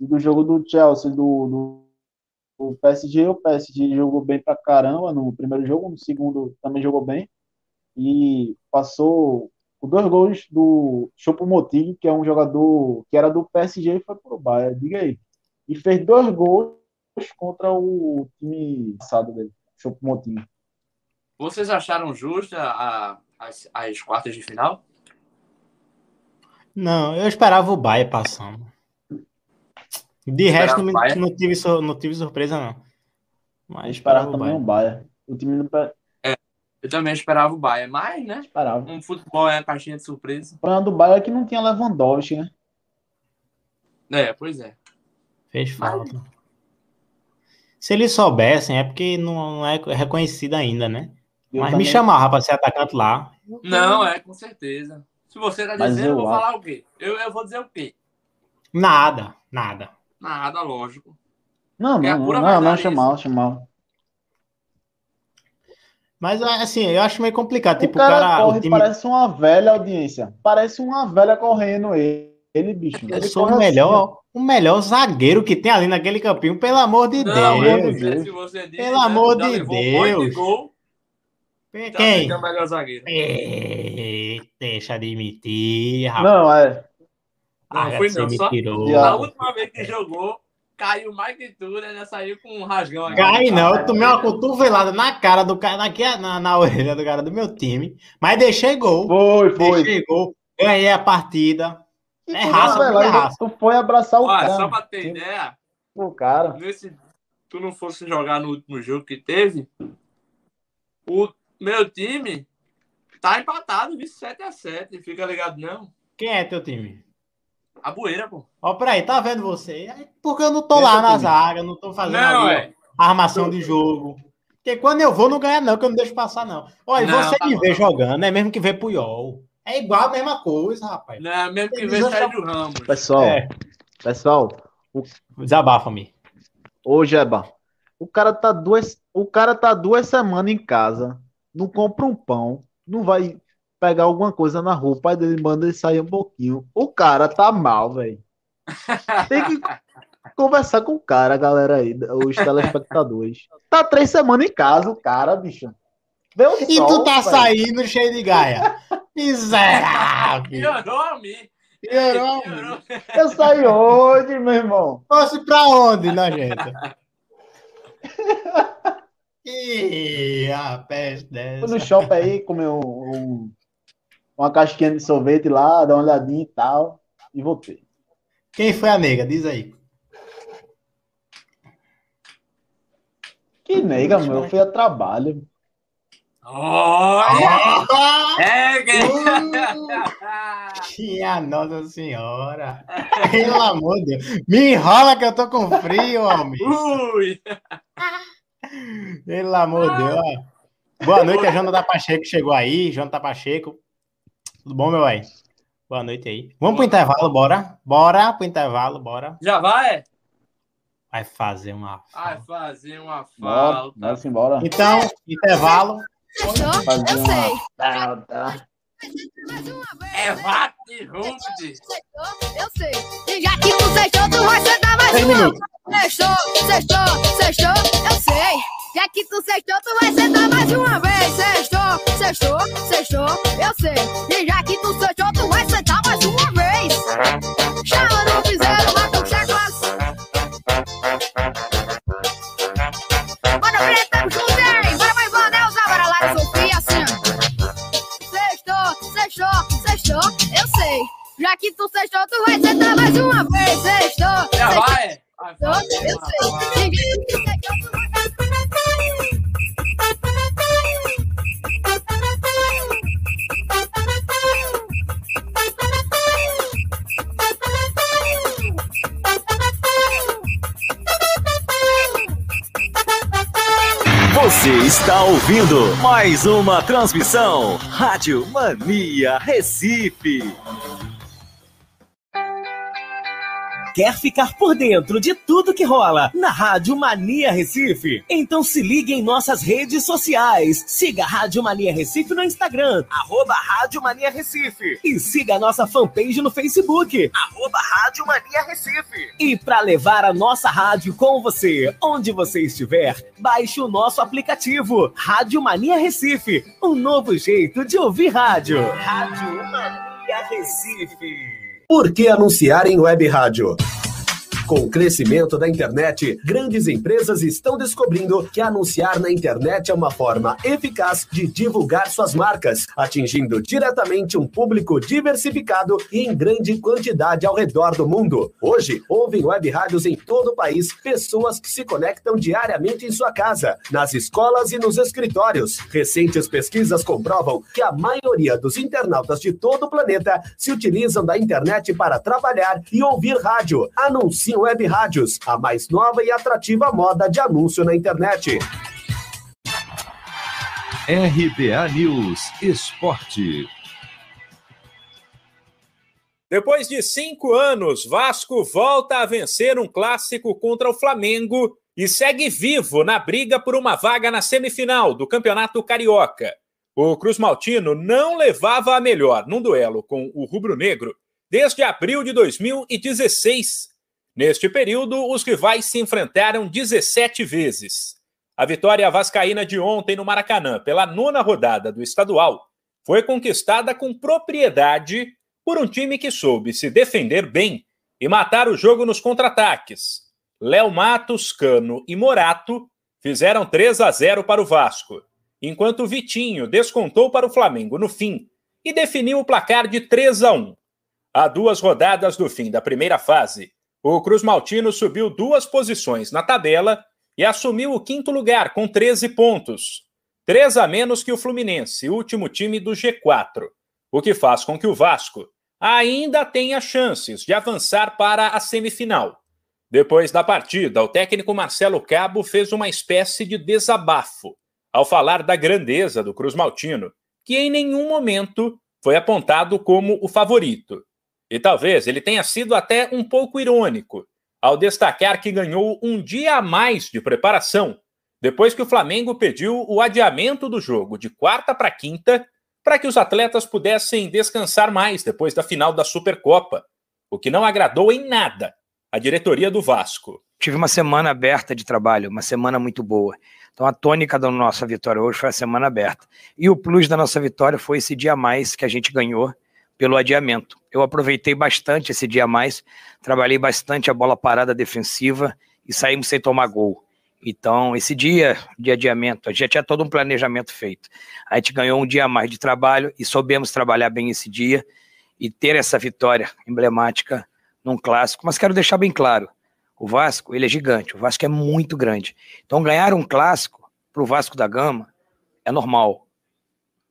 E do jogo do Chelsea, do, do, do PSG, o PSG jogou bem pra caramba no primeiro jogo, no segundo também jogou bem. E passou com dois gols do Choupo-Moting, que é um jogador que era do PSG e foi pro Bayern, diga aí. E fez dois gols contra o time passado dele, Choupo-Moting. Vocês acharam justa a, as, as quartas de final? Não, eu esperava o Bayern passando. De resto, não, não tive, não tive surpresa, não. Mas Eu esperava esperava o também o. Bayern. O time do Bayern Eu também esperava o Bayern, mas, né? esperava. Um futebol é a caixinha de surpresa. O problema do Bayern é que não tinha Lewandowski, né? É, pois é. Fez falta. Se eles soubessem, é porque não, não é reconhecido ainda, né? Eu Mas também- me chamava pra ser atacante lá. Não, é, com certeza. Se você tá dizendo, eu eu vou acho- falar o quê? Eu, eu vou dizer o quê? Nada, nada. Nada, lógico. Não, É não, pura não, não, verdade chamava, chamava. Mas assim, eu acho meio complicado. O Tipo, o cara, cara. corre, o time, parece uma velha audiência. Parece uma velha correndo ele, ele bicho. eu Ele sou o assim, melhor, o melhor zagueiro que tem ali naquele campinho, pelo amor de Não, Deus. Deus. é, se você diz, Pelo amor um monte de Deus. Gol, já Quem? fica o melhor zagueiro. Ei, deixa de mentir, rapaz. Não, é. Não, Larga foi não, só- mentiroso. Já. A última vez que jogou, caiu mais que tudo, ainda saiu com um rasgão aqui. Cai não, eu tomei uma cotovelada na cara do cara, aqui, na, na orelha do cara do meu time, mas deixei gol. Foi, foi. Deixei gol. Ganhei a partida. Que É raça, lá, é raça. Tu foi abraçar o Olha, cara. só pra ter ideia, O cara. nesse, tu não fosse jogar no último jogo que teve, o meu time tá empatado, viu? 7x7. Fica ligado, não? Quem é teu time? A bueira, pô. Ó, peraí, tá vendo você? É Porque eu não tô é lá teu na time? zaga, não tô fazendo Não, ali, ó, é. armação de jogo. Porque quando eu vou, não ganha, não, que eu não deixo passar, não. Olha, Não, você tá me bom, vê tá jogando, é mesmo que vê pro IOL. É igual a mesma coisa, rapaz. Não, é mesmo que vê Sérgio Ramos. Pessoal, É, pessoal, desabafa-me. ô Jeba, o cara tá duas, o cara tá duas semanas em casa, não compra um pão, não vai pegar alguma coisa na rua, o pai dele manda ele sair um pouquinho. O cara tá mal, velho. Tem que conversar com o cara, galera aí, os telespectadores. Tá três semanas em casa, o cara, bicho. Vê o E sol, tu tá velho. saindo cheio de gaia. Miserável. Piorou. Eu saí hoje, meu irmão. Fosse pra onde, nojento? Ih, a peste Fui dessa. no shopping aí, comer um, um- uma casquinha de sorvete lá, dar uma olhadinha e tal, e voltei. Quem foi a nega? Diz aí. Que nega, meu, eu fui a trabalho. Olha! É, que... Minha Nossa Senhora. Pelo amor de Deus. Me enrola que eu tô com frio, homem. Ui! Pelo amor de Deus. ó. Boa noite, a Jonathan Pacheco chegou aí. Jonathan Pacheco. Tudo bom, meu velho? Boa noite aí. Vamos pro intervalo, bora? Bora pro intervalo, bora. Já vai? Vai fazer uma. Vai fazer uma Bora, falta. bora embora. Então, intervalo. Eu uma- sei. Tá, uma. É Vate Rude. Sextou, eu sei. E já que tu sextou, tu vai sentar mais Três uma. Sextou, sextou, sextou, eu sei. Já que tu sextou, tu vai sentar mais uma vez. Sextou, sextou, sextou, eu sei. E já que tu sextou, tu vai sentar mais uma vez. Chama no piseiro, mata sei. Já que tu sextou, tu vai sentar mais uma vez. Sextou, Já sextou. vai? Vai Eu sei. já que sextou, Você está ouvindo mais uma transmissão Rádio Mania Recife. Quer ficar por dentro de tudo que rola na Rádio Mania Recife? Então se ligue em nossas redes sociais. Siga a Rádio Mania Recife no Instagram, arroba Rádio Mania Recife. E siga a nossa fanpage no Facebook, arroba Rádio Mania Recife. E para levar a nossa rádio com você, onde você estiver, baixe o nosso aplicativo, Rádio Mania Recife. Um novo jeito de ouvir rádio. Rádio Mania Recife. Por que anunciar em web rádio? Com o crescimento da internet, grandes empresas estão descobrindo que anunciar na internet é uma forma eficaz de divulgar suas marcas, atingindo diretamente um público diversificado e em grande quantidade ao redor do mundo. Hoje, ouvem web rádios em todo o país pessoas que se conectam diariamente em sua casa, nas escolas e nos escritórios. Recentes pesquisas comprovam que a maioria dos internautas de todo o planeta se utilizam da internet para trabalhar e ouvir rádio. Anunciem Web Rádios, a mais nova e atrativa moda de anúncio na internet. RBA News Esporte. Depois de cinco anos, Vasco volta a vencer um clássico contra o Flamengo e segue vivo na briga por uma vaga na semifinal do Campeonato Carioca. O Cruz Maltino não levava a melhor num duelo com o Rubro Negro desde abril de 2016. Neste período, os rivais se enfrentaram 17 vezes. A vitória vascaína de ontem no Maracanã, pela nona rodada do estadual, foi conquistada com propriedade por um time que soube se defender bem e matar o jogo nos contra-ataques. Léo Matos, Cano e Morato fizeram 3 a 0 para o Vasco, enquanto Vitinho descontou para o Flamengo no fim e definiu o placar de 3 a 1. Há duas rodadas do fim da primeira fase, o Cruz Maltino subiu duas posições na tabela e assumiu o quinto lugar com 13 pontos, três a menos que o Fluminense, último time do G4, o que faz com que o Vasco ainda tenha chances de avançar para a semifinal. Depois da partida, o técnico Marcelo Cabo fez uma espécie de desabafo ao falar da grandeza do Cruz Maltino, que em nenhum momento foi apontado como o favorito. E talvez ele tenha sido até um pouco irônico ao destacar que ganhou um dia a mais de preparação, depois que o Flamengo pediu o adiamento do jogo de quarta para quinta para que os atletas pudessem descansar mais depois da final da Supercopa, o que não agradou em nada a diretoria do Vasco. Tive uma semana aberta de trabalho, uma semana muito boa. Então a tônica da nossa vitória hoje foi a semana aberta. E o plus da nossa vitória foi esse dia a mais que a gente ganhou pelo adiamento. Eu aproveitei bastante esse dia a mais, trabalhei bastante a bola parada defensiva e saímos sem tomar gol. Então, esse dia de adiamento, a gente já tinha todo um planejamento feito. A gente ganhou um dia a mais de trabalho e soubemos trabalhar bem esse dia e ter essa vitória emblemática num clássico. Mas quero deixar bem claro, o Vasco, ele é gigante, o Vasco é muito grande. Então, ganhar um clássico para o Vasco da Gama é normal.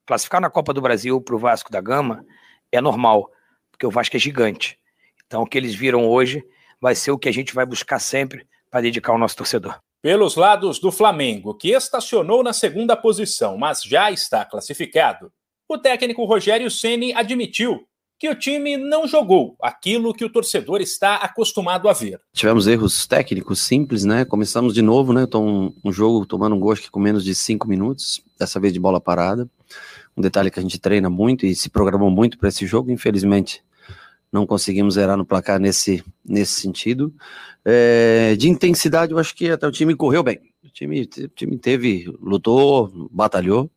Classificar na Copa do Brasil para o Vasco da Gama é normal, porque o Vasco é gigante. Então, o que eles viram hoje vai ser o que a gente vai buscar sempre para dedicar ao nosso torcedor. Pelos lados do Flamengo, que estacionou na segunda posição, mas já está classificado, o técnico Rogério Ceni admitiu que o time não jogou aquilo que o torcedor está acostumado a ver. Tivemos erros técnicos simples, né? Começamos de novo, né? Então, um jogo tomando um que com menos de cinco minutos, dessa vez de bola parada. Um detalhe que a gente treina muito e se programou muito para esse jogo, infelizmente não conseguimos zerar no placar nesse, nesse sentido. É, de intensidade, eu acho que até o time correu bem. O time, o time teve, lutou, batalhou.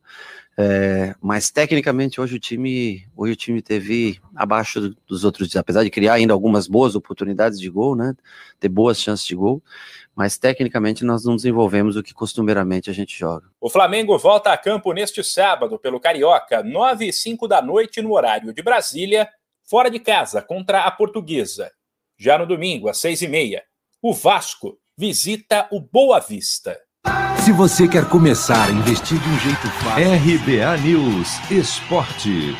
É, mas tecnicamente hoje o time hoje o time teve abaixo dos outros apesar de criar ainda algumas boas oportunidades de gol, né? Ter boas chances de gol, mas tecnicamente nós não desenvolvemos o que costumeiramente a gente joga. O Flamengo volta a campo neste sábado pelo Carioca, 9 e 5 da noite no horário de Brasília, fora de casa contra a Portuguesa. Já no domingo, às seis e meia, o Vasco visita o Boa Vista. Se você quer começar a investir de um jeito fácil. RBA News Esporte.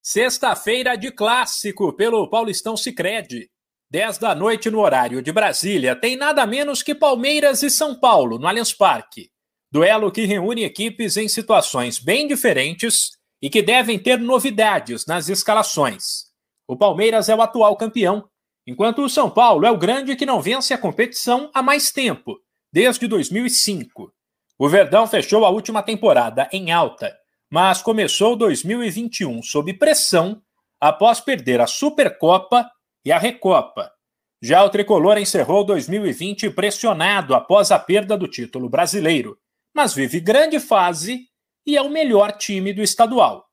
Sexta-feira de clássico pelo Paulistão Sicredi. 10 da noite no horário de Brasília, tem nada menos que Palmeiras e São Paulo no Allianz Parque. Duelo que reúne equipes em situações bem diferentes e que devem ter novidades nas escalações. O Palmeiras é o atual campeão, enquanto o São Paulo é o grande que não vence a competição há mais tempo, desde 2005. O Verdão fechou a última temporada em alta, mas começou 2021 sob pressão após perder a Supercopa e a Recopa. Já o tricolor encerrou 2020 pressionado após a perda do título brasileiro, mas vive grande fase e é o melhor time do estadual.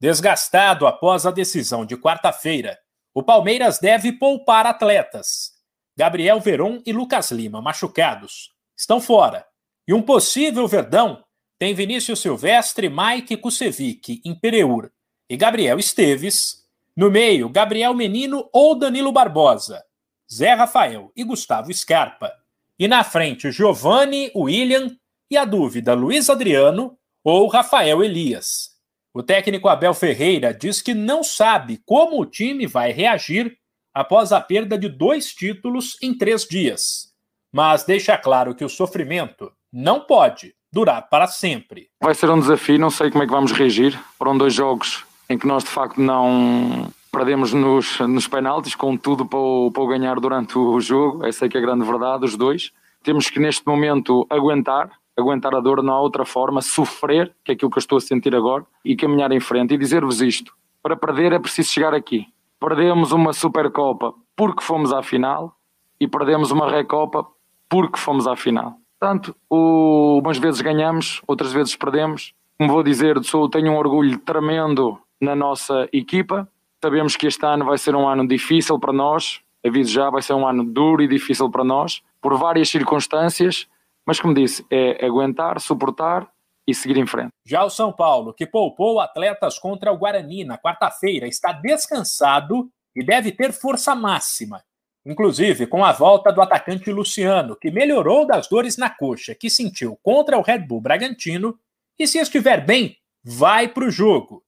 Desgastado após a decisão de quarta-feira, o Palmeiras deve poupar atletas. Gabriel Veron e Lucas Lima, machucados, estão fora. E um possível Verdão tem Vinícius Silvestre, Mike Kusevic, Pereur e Gabriel Esteves. No meio, Gabriel Menino ou Danilo Barbosa, Zé Rafael e Gustavo Scarpa. E na frente, Giovanni, William e a dúvida Luiz Adriano ou Rafael Elias. O técnico Abel Ferreira diz que não sabe como o time vai reagir após a perda de dois títulos em três dias, mas deixa claro que o sofrimento não pode durar para sempre. Vai ser um desafio, não sei como é que vamos reagir. Foram dois jogos em que nós de facto não perdemos nos, nos penaltis, com tudo para o, para o ganhar durante o jogo. Essa é que é a grande verdade, os dois. Temos que neste momento aguentar, aguentar a dor, não há outra forma, sofrer, que é aquilo que eu estou a sentir agora, e caminhar em frente e dizer-vos isto. Para perder é preciso chegar aqui. Perdemos uma Supercopa porque fomos à final e perdemos uma Recopa porque fomos à final. Portanto, o, umas vezes ganhamos, outras vezes perdemos. Como vou dizer, sou, tenho um orgulho tremendo na nossa equipa. Sabemos que este ano vai ser um ano difícil para nós. Aviso já, vai ser um ano duro e difícil para nós, por várias circunstâncias mas como disse, é aguentar, suportar e seguir em frente. Já o São Paulo, que poupou atletas contra o Guarani na quarta-feira, está descansado e deve ter força máxima. Inclusive com a volta do atacante Luciano, que melhorou das dores na coxa que sentiu contra o Red Bull Bragantino e, se estiver bem, vai para o jogo.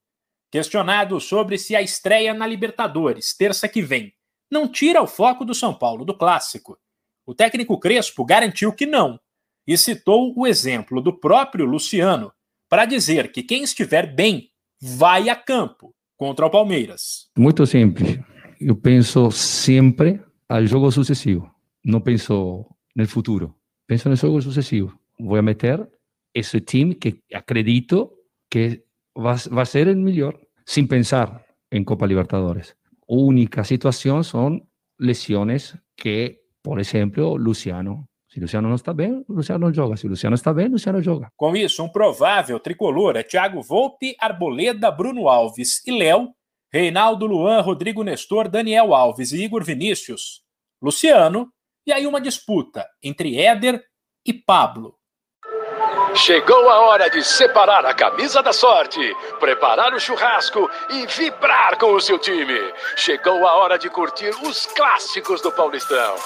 Questionado sobre se a estreia na Libertadores, terça que vem, não tira o foco do São Paulo do clássico, o técnico Crespo garantiu que não e citou o exemplo do próprio Luciano para dizer que quem estiver bem vai a campo contra o Palmeiras. Muito simples. Eu penso sempre ao jogo sucessivo. Não penso no futuro. Penso no jogo sucessivo. Vou meter esse time que acredito que vai, ser o melhor, sem pensar em Copa Libertadores. Única situação são lesões que, por exemplo, Luciano se Luciano não está bem, Luciano não joga. Se Luciano está bem, Luciano joga. Com isso, um provável tricolor é Thiago Volpe, Arboleda, Bruno Alves e Léo, Reinaldo Luan, Rodrigo Nestor, Daniel Alves e Igor Vinícius, Luciano, e aí uma disputa entre Éder e Pablo. Chegou a hora de separar a camisa da sorte, preparar o churrasco e vibrar com o seu time. Chegou a hora de curtir os clássicos do Paulistão.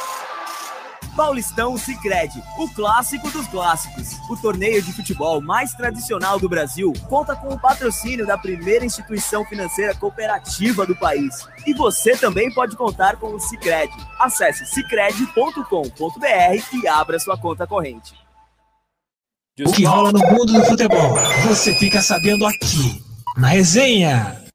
Paulistão Sicredi, o clássico dos clássicos. O torneio de futebol mais tradicional do Brasil conta com o patrocínio da primeira instituição financeira cooperativa do país. E você também pode contar com o Sicredi. Acesse sicredi.com.br e abra sua conta corrente. O que rola no mundo do futebol, você fica sabendo aqui, na resenha.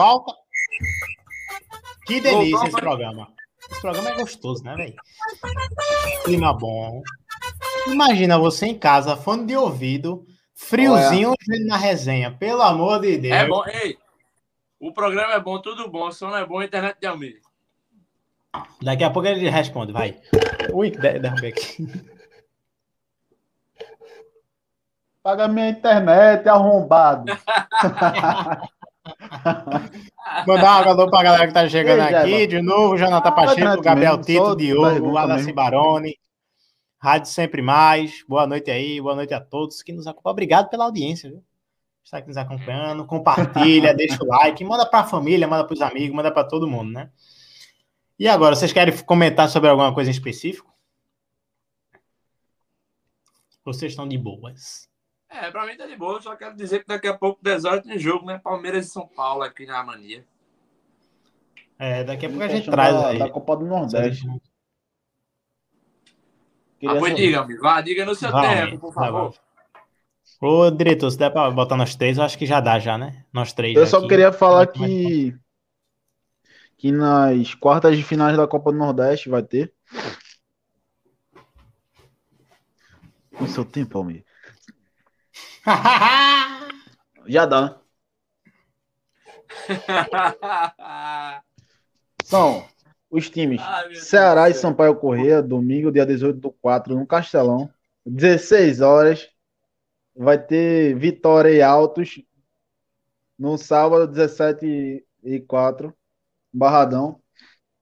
Volta. Que delícia esse programa. Esse programa é gostoso, né, velho? Clima bom. Imagina você em casa, fone de ouvido, friozinho na resenha. Pelo amor de Deus. É bom, ei. O programa é bom, tudo bom, só não é bom a internet de Almir. Daqui a pouco ele responde, vai. Ui, de- derrubei aqui. Paga minha internet, arrombado. Mandar um alô pra galera que tá chegando Ei, aqui. Jeba. De novo, Jonathan Pacheco, noite Gabriel mesmo, Tito, só Diogo, mesmo. Baroni. Rádio Sempre Mais. Boa noite aí, boa noite a todos que nos acompanham. Obrigado pela audiência, viu? Está aqui nos acompanhando. Compartilha, deixa o like, manda pra família, manda pros amigos, manda pra todo mundo, né? E agora, vocês querem comentar sobre alguma coisa em específico? Vocês estão de boas. É, pra mim tá de boa, só quero dizer que daqui a pouco, 10 horas, tem jogo, né? Palmeiras e São Paulo aqui na Mania. É, daqui a pouco a gente traz da, aí. da Copa do Nordeste. Ah, Queria pois saber. diga, amigo. Vá, diga no seu Vai, tempo, por favor. Ô, diretor, se der pra botar nós três, eu acho que já dá, já, né? Nós três. Eu só aqui. queria falar que que nas quartas de finais da Copa do Nordeste vai ter. No seu tempo, Almir. Já dá? São os times Ai, Deus Ceará do e. Sampaio Corrêa, domingo, dia 18 do 4, no Castelão. 16 horas. Vai ter Vitória e Altos. No sábado, 17 e 4, Barradão.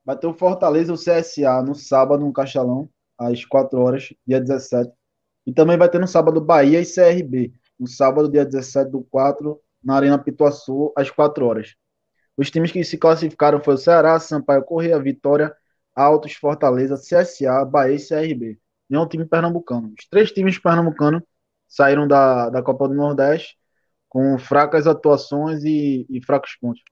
Vai ter o Fortaleza e o CSA no sábado, no Castelão, às 4 horas, dia 17. E também vai ter no sábado Bahia e CRB. No sábado, dia 17 do 4, na Arena Pituaçu, às 4 horas. Os times que se classificaram foram o Ceará, Sampaio Correia, Vitória, Altos, Fortaleza, CSA, Bahia e CRB. Nenhum time pernambucano. Os três times pernambucanos saíram da, da Copa do Nordeste com fracas atuações e, e fracos pontos.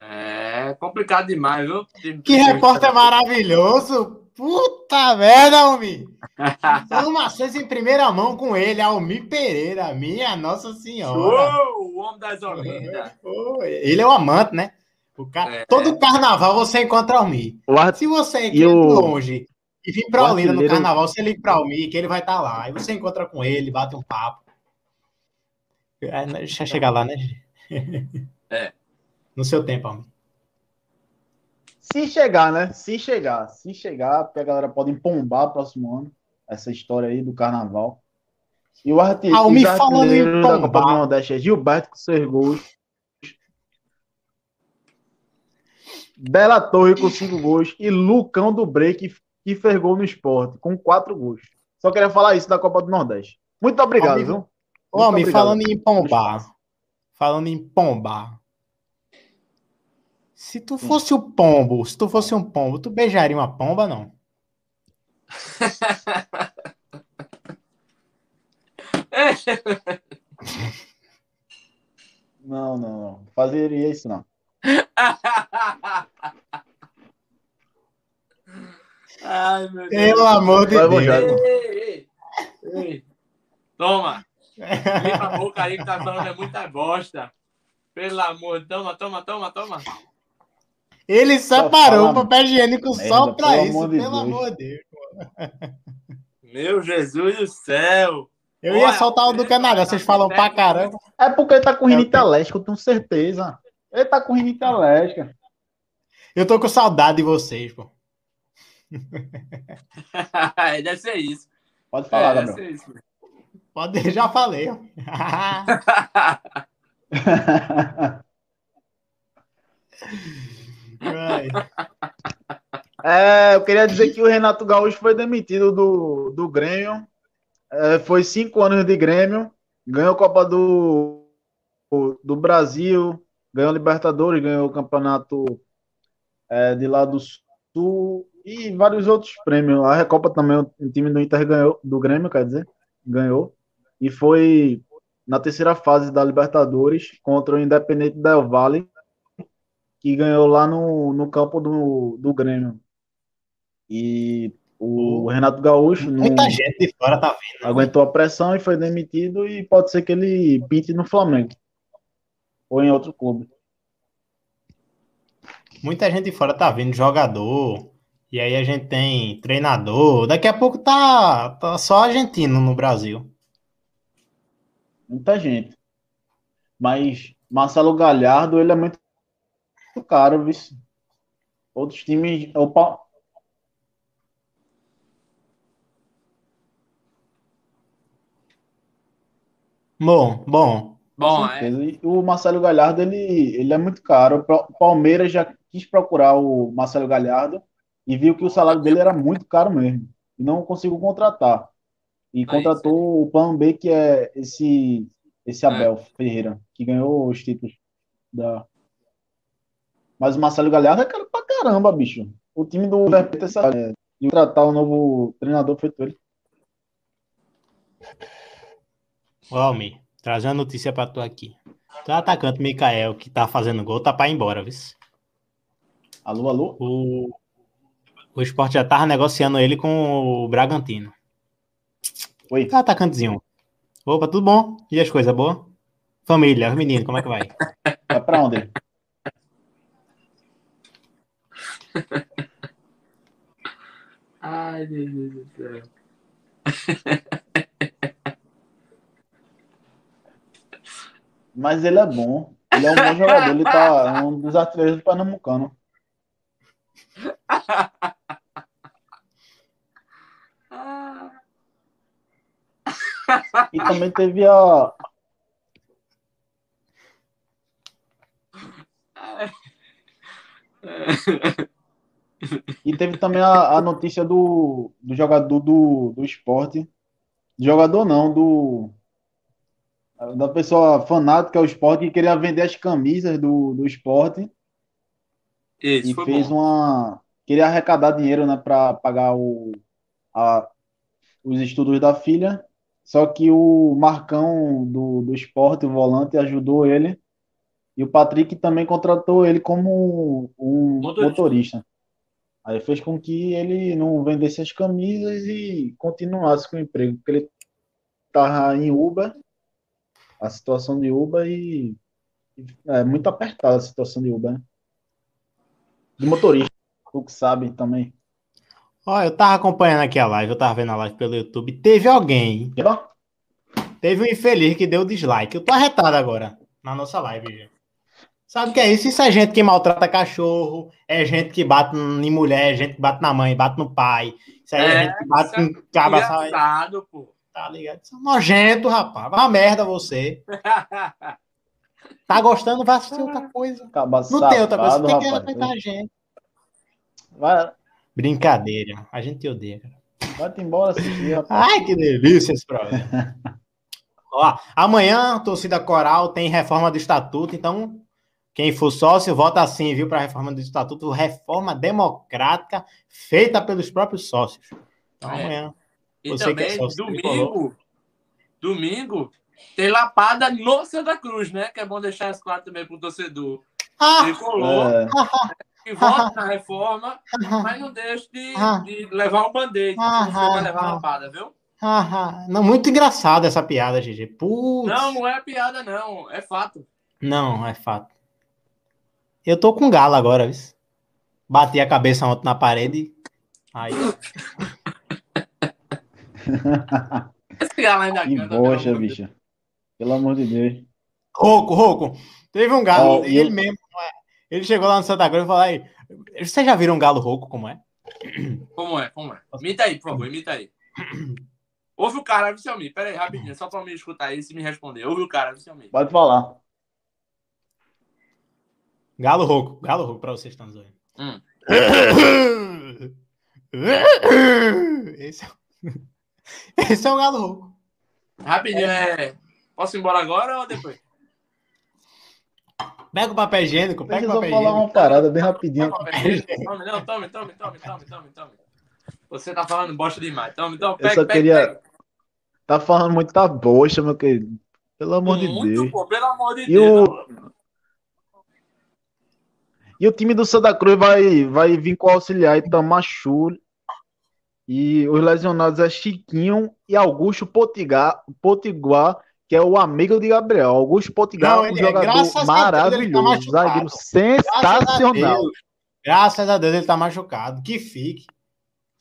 É complicado demais, viu? Que repórter maravilhoso! Puta merda, Almi! Informações em primeira mão com ele, Almi Pereira, minha Nossa Senhora. Show! O homem das Olindas. Pô, Ele é o amante, né? O cara, É. Todo carnaval você encontra Almi. O ar- Se você aqui de o- longe e vir pra Olinda no artilheiro- carnaval, você liga pra Almi que ele vai estar lá. Aí você encontra com ele, bate um papo. É, né, Deixa eu chegar lá, né? É. No seu tempo, Almi. Se chegar, né? Se chegar. Se chegar, porque a galera pode empombar próximo ano. Essa história aí do carnaval. E o artilheiro Ah, me falando em da Copa do. Nordeste é Gilberto com seis gols. Bela Torre com cinco gols. E Lucão do Break, que fez gol no esporte, com quatro gols. Só queria falar isso da Copa do Nordeste. Muito obrigado, Amigo- viu? Muito homem, obrigado. falando em pombar. Falando em pombar. Se tu fosse o pombo, se tu fosse um pombo, tu beijaria uma pomba, não? Não, não, não. Fazeria isso, não. Ai, meu Deus. Pelo amor de Deus. Ei, ei, ei. Toma. Limpa a boca aí que tá falando é muita bosta. Pelo amor, toma, toma, toma, toma. Ele separou o papel higiênico só pra pelo isso, amor de pelo Deus. amor de Deus. Meu Jesus do céu. Eu ia Olha, soltar o do Canadá, vocês falam pra caramba. É porque ele tá com rinite alérgica, eu tenho certeza. Ele tá com rinite alérgica. Eu tô com saudade de vocês, pô. Deve ser isso. Pode falar, É, deve Gabriel. ser isso. Pode, já falei. É, eu queria dizer que o Renato Gaúcho foi demitido do, do Grêmio. É, foi cinco anos de Grêmio. Ganhou a Copa do, do Brasil, ganhou a Libertadores, ganhou o campeonato é, de lá do Sul e vários outros prêmios. A Recopa também, o time do Inter ganhou, do Grêmio, quer dizer, ganhou. E foi na terceira fase da Libertadores contra o Independente Del Valle, que ganhou lá no, no campo do, do Grêmio. E o Renato Gaúcho não Muita gente de fora tá vendo. aguentou a pressão e foi demitido e pode ser que ele pinte no Flamengo ou em outro clube. Muita gente de fora tá vendo jogador. E aí a gente tem treinador. Daqui a pouco tá, tá só argentino no Brasil. Muita gente. Mas Marcelo Galhardo, ele é muito caro, viu? Outros times. O Pa- Bom, bom. Bom. E o Marcelo Galhardo, ele, ele é muito caro. O Palmeiras já quis procurar o Marcelo Galhardo e viu que o salário dele era muito caro mesmo. E não conseguiu contratar. E contratou o plano B, que é esse, esse Abel Ferreira, que ganhou os títulos da. Mas o Marcelo Galhardo é caro pra caramba, bicho. O time do sabe, é, e tratar o novo treinador feito ele. Ô, Almir, trazer uma notícia pra tu aqui. Tu atacante Mikael, que tá fazendo gol, tá pra ir embora, viu? Alô, alô? O, o esporte já tava negociando ele com o Bragantino. Oi. Tá atacantezinho. Opa, tudo bom? E as coisas boas? Família, os meninos, como é que vai? Vai pra onde? Ai, meu Deus do céu. Mas ele é bom. Ele é um bom jogador. Ele tá um dos artilheiros do Pernambucano. E também teve a. E teve também a, a notícia do, do jogador do, do esporte. Jogador não, do. Da pessoa fanática ao esporte que queria vender as camisas do, do esporte Isso, e fez bom. uma. Queria arrecadar dinheiro, né, para pagar o, a, os estudos da filha. Só que o Marcão do, do esporte, o volante, ajudou ele. E o Patrick também contratou ele como um Motorista. motorista. Aí fez com que ele não vendesse as camisas e continuasse com o emprego. Porque ele estava em Uber, a situação de Uber, e é muito apertada a situação de Uber, né? De motorista, tu que sabe também. Ó, eu tava acompanhando aqui a live, eu tava vendo a live pelo YouTube. Teve alguém. Teve um infeliz que deu dislike. Eu tô arretado agora na nossa live, gente. Sabe o que é isso? Isso é gente que maltrata cachorro, é gente que bate em mulher, é gente que bate na mãe, bate no pai. Isso aí é, É, gente que bate é em cabra. sabe? Engraçado, pô. Tá ligado? Isso é nojento, rapaz. Vai uma merda você. Tá gostando, vai assistir outra coisa. Acaba Não tem outra coisa. safado, Tem que respeitar a gente. Vai, Brincadeira. A gente te odeia, cara. vai-te embora assistir, rapaz. Ai, que delícia esse programa. Ó, amanhã, torcida coral tem reforma do estatuto, então quem for sócio, vota sim, viu, para a reforma do estatuto, reforma democrática feita pelos próprios sócios. Então É. amanhã, E você que é também, sócio tricolor, domingo, domingo, tem lapada no Santa Cruz, né? Que é bom deixar isso claro também pro torcedor. Ah! Tricolor, É. que vota na reforma, mas não deixe de, de levar um band-aid, que você vai levar lapada, viu? Ah, ah, não, muito engraçado essa piada, GG. Putz. Não, não é piada, não. É fato. Não, é fato. Eu tô com galo agora, viu? Bati a cabeça ontem na parede. Aí. Esse galo ainda Que canta, bocha, bicha. Pelo amor de Deus. Roco, Roco. Teve um galo, e ele eu- mesmo. não é? Ele chegou lá no Santa Cruz e falou aí. Vocês já viram um galo rouco como é? Como é? Como é? Imita aí, por favor, imita aí. Ouve o cara, viu, Selmi? Pera aí, rapidinho, só pra me escutar aí e me responder. Ouve o cara, viu, Selmi? Pode falar. Galo rouco, galo rouco pra vocês que estão nos ouvindo. Hum. Esse é, esse é o galo rouco. Rapidinho, é. Posso ir embora agora ou depois? Pega o papel higiênico, pega Deixa o eu só papel falar higiênico. uma parada bem rapidinho. Tome, não, tome, tome, tome, tome, tome, tome. Você tá falando bosta demais. Tome, tome, Eu pega, só pega, queria. pega. Tá falando muita bocha, meu querido. Pelo amor de Muito, Deus. pô, pelo amor de E Deus. o, e o time do Santa Cruz vai, vai vir com o auxiliar Itamar Schur. E os lesionados é Chiquinho e Augusto Potiguar, Potiguar, que é o amigo de Gabriel. Augusto Potiguar Não, é um ele é, jogador tá maravilhoso, machucado. zagueiro Graças a sensacional. Deus. Graças a Deus ele tá machucado. Que fique.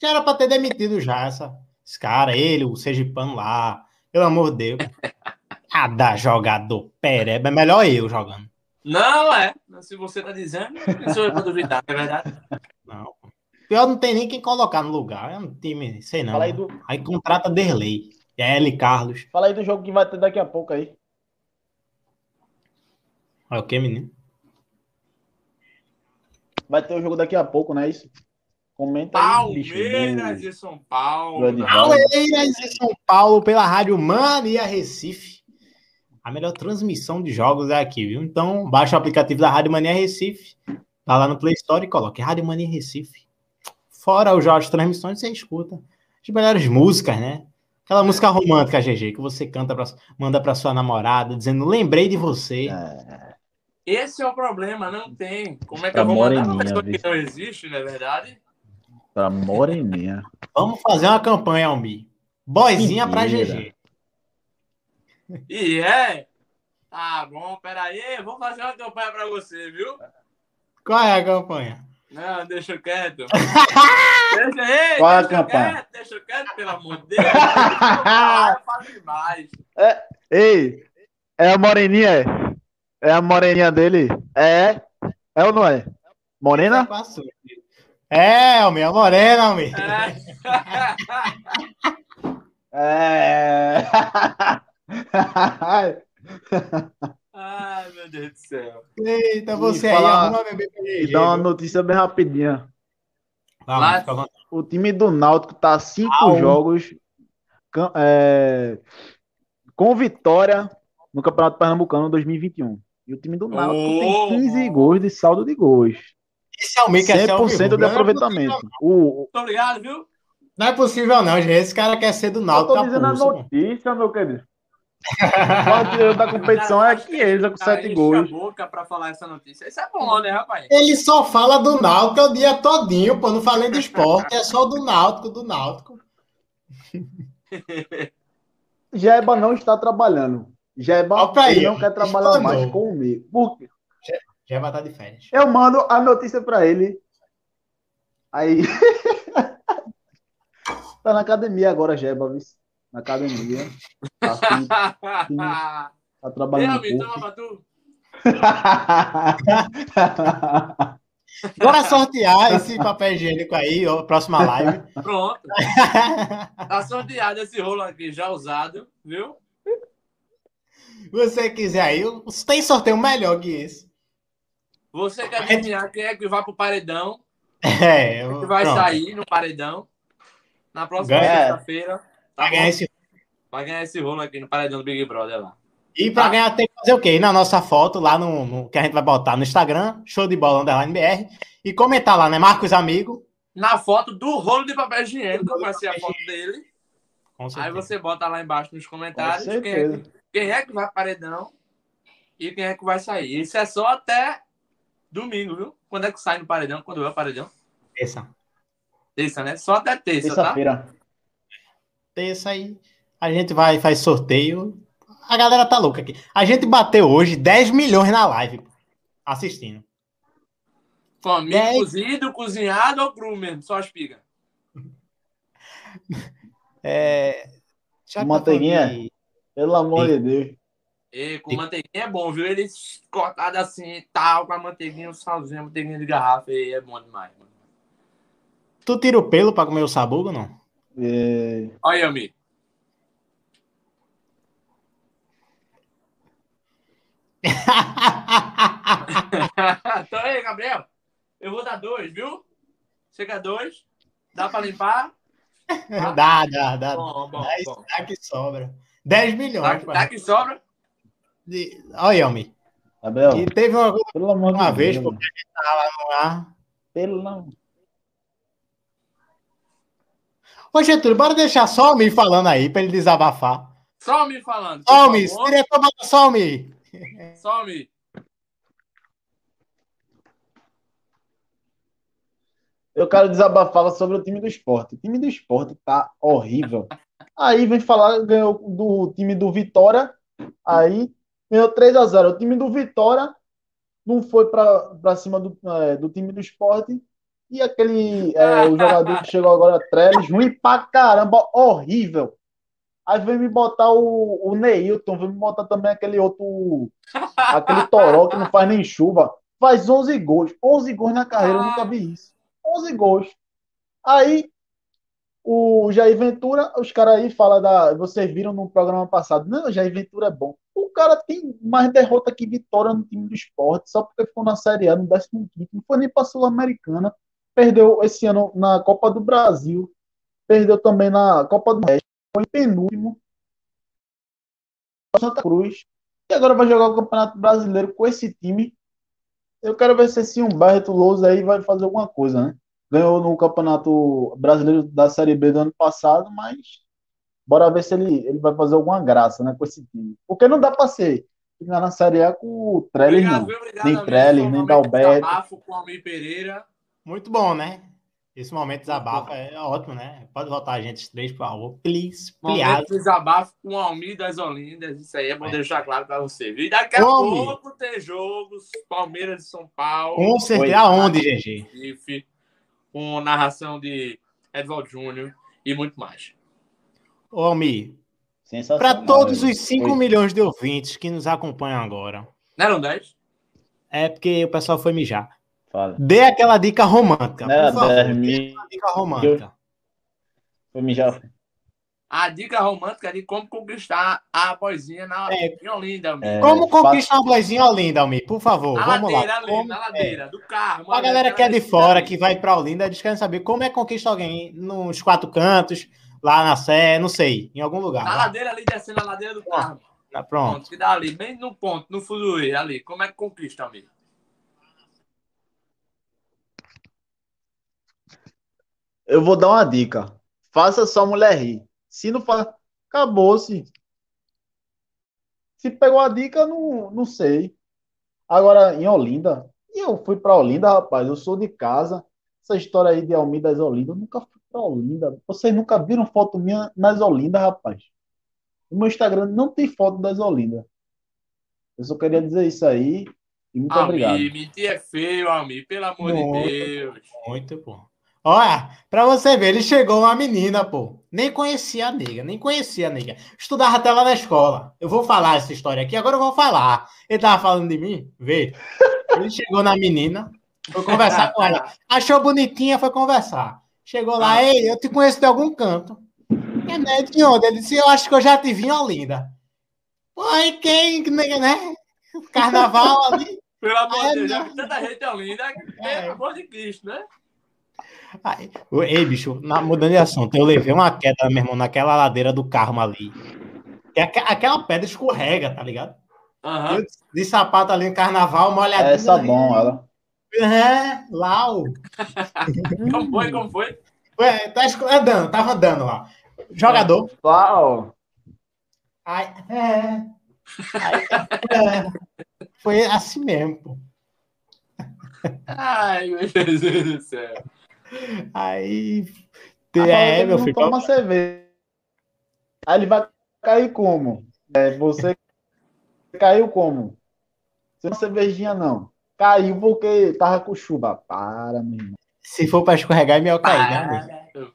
Já era pra ter demitido já essa, esse cara, ele, o Sergipano lá. Pelo amor de Deus. Cada jogador pereba. É melhor eu jogando. Não, é. Se você tá dizendo, eu pra duvidar, é verdade? Não. Pior não tem nem quem colocar no lugar. É um time, sei não. Fala aí do- Aí contrata Derlei. E a L. Carlos. Fala aí do jogo que vai ter daqui a pouco aí. É o que, menino? Vai ter o jogo daqui a pouco, não é isso? Comenta aí, bicho. Palmeiras e São Paulo. Palmeiras e São Paulo pela Rádio Mania Recife. A melhor transmissão de jogos é aqui, viu? Então, baixa o aplicativo da Rádio Mania Recife. Vai lá no Play Store e coloque Rádio Mania Recife. Fora os jogos de transmissões, você escuta as melhores músicas, né? Aquela música romântica, GG, que você canta pra, manda pra sua namorada, dizendo, lembrei de você. Esse é o problema, não tem. Como é que Pra eu vou mandar uma pessoa que não existe, não é verdade? Pra moreninha. Vamos fazer uma campanha, Almi. Boizinha pra Mentira. GG. E é? Tá bom, peraí, vou fazer uma campanha pra você, viu? Qual é a campanha? Não, deixa quieto. deixa aí, Qual é a deixa campanha? quieto, deixa quieto, pelo amor de Deus. Ah, eu falo demais. Ei, é a moreninha, é? É a moreninha dele? É? É ou não é? Morena? É, Almi, a morena, Almi. É. Ai, meu Deus do céu. Eita, você E aí, falar- arruma bebê pra E dá uma notícia bem rapidinha. O time do Náutico tá cinco Ah, um. jogos é, com vitória no Campeonato Pernambucano 2021. E o time do Náutico tem 15 gols de saldo de gols. Esse quer ser ao 100% de é aproveitamento. O, Muito obrigado, viu? Não é possível, não, gente. Esse cara quer ser do eu Náutico tô dizendo a pulso, notícia, meu querido. O artilheiro da competição é Chiesa com Cara, 7 enche gols. a boca pra falar essa notícia. Isso é bom, né, rapaz? Ele só fala do Náutico o dia todinho, pô. Não falei de esporte, é só do Náutico, do Náutico. Jeba não está trabalhando. Jeba aí, não quer trabalhar Explanou. mais comigo. Por quê? Vai estar de férias. Eu mando a notícia pra ele. Aí. tá na academia agora, Jeba, viu? Na academia. Tá, fi- tá trabalhando amigo, um toma pouco. pra tu. Bora sortear esse papel higiênico aí, ó, próxima live. Pronto. Tá sorteado esse rolo aqui, já usado, viu? você quiser aí, tem sorteio melhor que esse. Você quer adivinhar quem é que vai pro paredão? É, Quem que vai pronto. sair no paredão? Na próxima sexta-feira. Tá Vai ganhar bom? esse- Vai ganhar esse rolo aqui no paredão do Big Brother lá. E pra ganhar tem que fazer o quê? Na nossa foto lá no, no- que a gente vai botar no Instagram, show de bola underline BR, e comentar lá, né? Marcos Amigo. Na foto do rolo de papel higiênico, vai ser a foto dele. Aí você bota lá embaixo nos comentários Com quem é, que, quem é que vai paredão e quem é que vai sair. Isso é só até domingo, viu? Quando é que sai no paredão? Quando é o paredão? Terça. Terça, né? Só até terça, tá? Terça-feira. Terça aí. A gente vai faz sorteio. A galera tá louca aqui. A gente bateu hoje 10 milhões na live assistindo. Comigo, Dez. cozido, cozinhado ou cru mesmo? Só espiga. É. Manteiguinha? Pelo amor de Deus. E com manteiguinha é bom, viu? Ele cortado assim e tal, com a manteiguinha, o salzinho, a manteiguinha de garrafa, e é bom demais. Mano. Tu tira o pelo pra comer o sabugo, não? É... Olha aí, então aí, Gabriel. Eu vou dar dois, viu? Chega dois. Dá pra limpar? dá, dá, dá. Bom, bom, dá, bom. dá que sobra. 10 milhões. Dá, dá que sobra? De... Olha, Yami. Gabriel, E teve uma, pelo amor uma de vez, Deus. porque a gente tava lá no ar. Pelo amor. Ô, Getúlio, bora deixar só o Mi falando aí, pra ele desabafar. Só me falando. por Só o Mi, diretor, bota só o Mi. Só me. Eu quero desabafar sobre o time do esporte. O time do esporte tá horrível. Aí vem falar, ganhou do time do Vitória. Aí ganhou 3 a 0 O time do Vitória não foi para cima do, é, do time do esporte. E aquele é, o jogador que chegou agora, Trellis, ruim pra caramba, horrível. Aí vem me botar o, o Neilton, vem me botar também aquele outro, aquele Toró que não faz nem chuva. Faz 11 gols. 11 gols na carreira, eu nunca vi isso. 11 gols. Aí o Jair Ventura, os caras aí falam da. Vocês viram no programa passado. Não, Jair Ventura é bom. O cara tem mais derrota que vitória no time do esporte, só porque ficou na Série A, no 15. Não foi nem pra Sul-Americana. Perdeu esse ano na Copa do Brasil. Perdeu também na Copa do México. Foi em penúltimo. Santa Cruz. E agora vai jogar o Campeonato Brasileiro com esse time. Eu quero ver se esse Humberto Lousa aí vai fazer alguma coisa, né? Ganhou no Campeonato Brasileiro da Série B do ano passado, mas bora ver se ele, ele vai fazer alguma graça, né, com esse time. Porque não dá pra ser ficar na Série A com o Trellis, não. viu? Obrigado, Nem. Trellis, um nem Dalberto. com o Almir Pereira. Muito bom, né? Esse momento desabafa é ótimo, né? Pode voltar a gente três, por favor. Please, Momento please. de desabafo com o Almir das Olindas. Isso aí é bom deixar claro pra você. E daqui a pouco tem jogos. Palmeiras de São Paulo. Com certeza. Aonde, GG? Com narração de Edvaldo Júnior e muito mais. Ô, Almir, para todos os 5 Oi. milhões de ouvintes que nos acompanham agora, Não eram 10? é porque o pessoal foi mijar. Fala. Dê aquela dica romântica, Não por favor. 10 Dê mil. aquela dica romântica. Foi mijar. A dica romântica de como conquistar a boizinha na É. em Olinda. Almir. É, Como conquistar uma boizinha Olinda, Almir? Por favor, Na vamos ladeira, lá. Como- na ladeira, do carro. A galera que é de fora, que vai para Olinda, eles querem saber como é que conquista alguém nos quatro cantos, lá na Sé, não sei, em algum lugar. Na Lá. ladeira ali, descendo a ladeira do carro. Tá pronto. Pronto, que dá ali, bem no ponto, no fuzuê, ali. Como é que conquista, amigo? Eu vou dar uma dica. Faça sua mulher rir. Se não faz, acabou-se. Se pegou a dica, não, não sei. Agora, em Olinda, e eu fui pra Olinda, rapaz. Eu sou de casa. Essa história aí de Almir das Olinda, eu nunca fui pra Olinda. Vocês nunca viram foto minha nas Olinda, rapaz. No meu Instagram não tem foto das Olinda. Eu só queria dizer isso aí. E muito obrigado. Almir, mentir é feio, Almir, pelo amor Muito. de Deus. Muito bom. Olha, pra você ver, ele chegou uma menina, pô. Nem conhecia a nega, nem conhecia a nega. Estudava até lá na escola. Eu vou falar essa história aqui, agora eu vou falar. Ele tava falando de mim? Vê. Ele chegou na menina, foi conversar com ela. Achou bonitinha, foi conversar. Chegou lá, ei, eu te conheço de algum canto. É, né? De onde? Ele disse, eu acho que eu já te vi em Olinda. Pô, e quem, né? Carnaval ali. Pelo amor É, de Deus, já não. que tanta gente é linda, pelo amor de Cristo, né? Aí, Ei, bicho, na, mudando de assunto, eu levei uma queda, meu irmão, naquela ladeira do Carmo ali. E aque- aquela pedra escorrega, tá ligado? Eu de, sapato ali no carnaval, uma olhadinha. Essa é bom, ela. É, o. Como foi, como foi? Ué, tá andando, tava andando lá. Jogador. Uau! Aí, é. Aí, é. Foi assim mesmo, pô. Ai, meu Jesus do céu. Aí. Agora É, ele meu filho. toma cerveja. Aí ele vai cair como? É, você caiu como? Sem cervejinha, não. Caiu porque tava com chuva. Para, meu irmão. Se for pra escorregar, é melhor cair, né? amigo?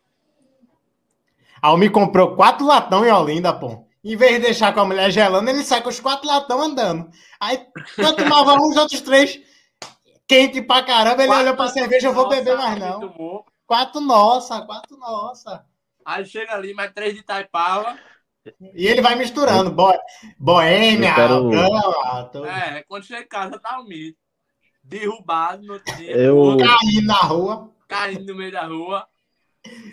A Almi comprou quatro latão em Olinda, pô. Em vez de deixar com a mulher gelando, ele sai com os quatro latão andando. Aí, eu tomava um, os outros três quente pra caramba. Ele olhou pra cerveja, eu vou beber mais não. Tomou. Quatro nossa, quatro nossa. Aí chega ali, mais três de Taipava. E ele vai misturando. Bo... Boêmia, quero- Brahma, tudo. É, quando chega em casa, tá o mito. Derrubado no dia. Eu- Caindo na rua. Caindo no meio da rua.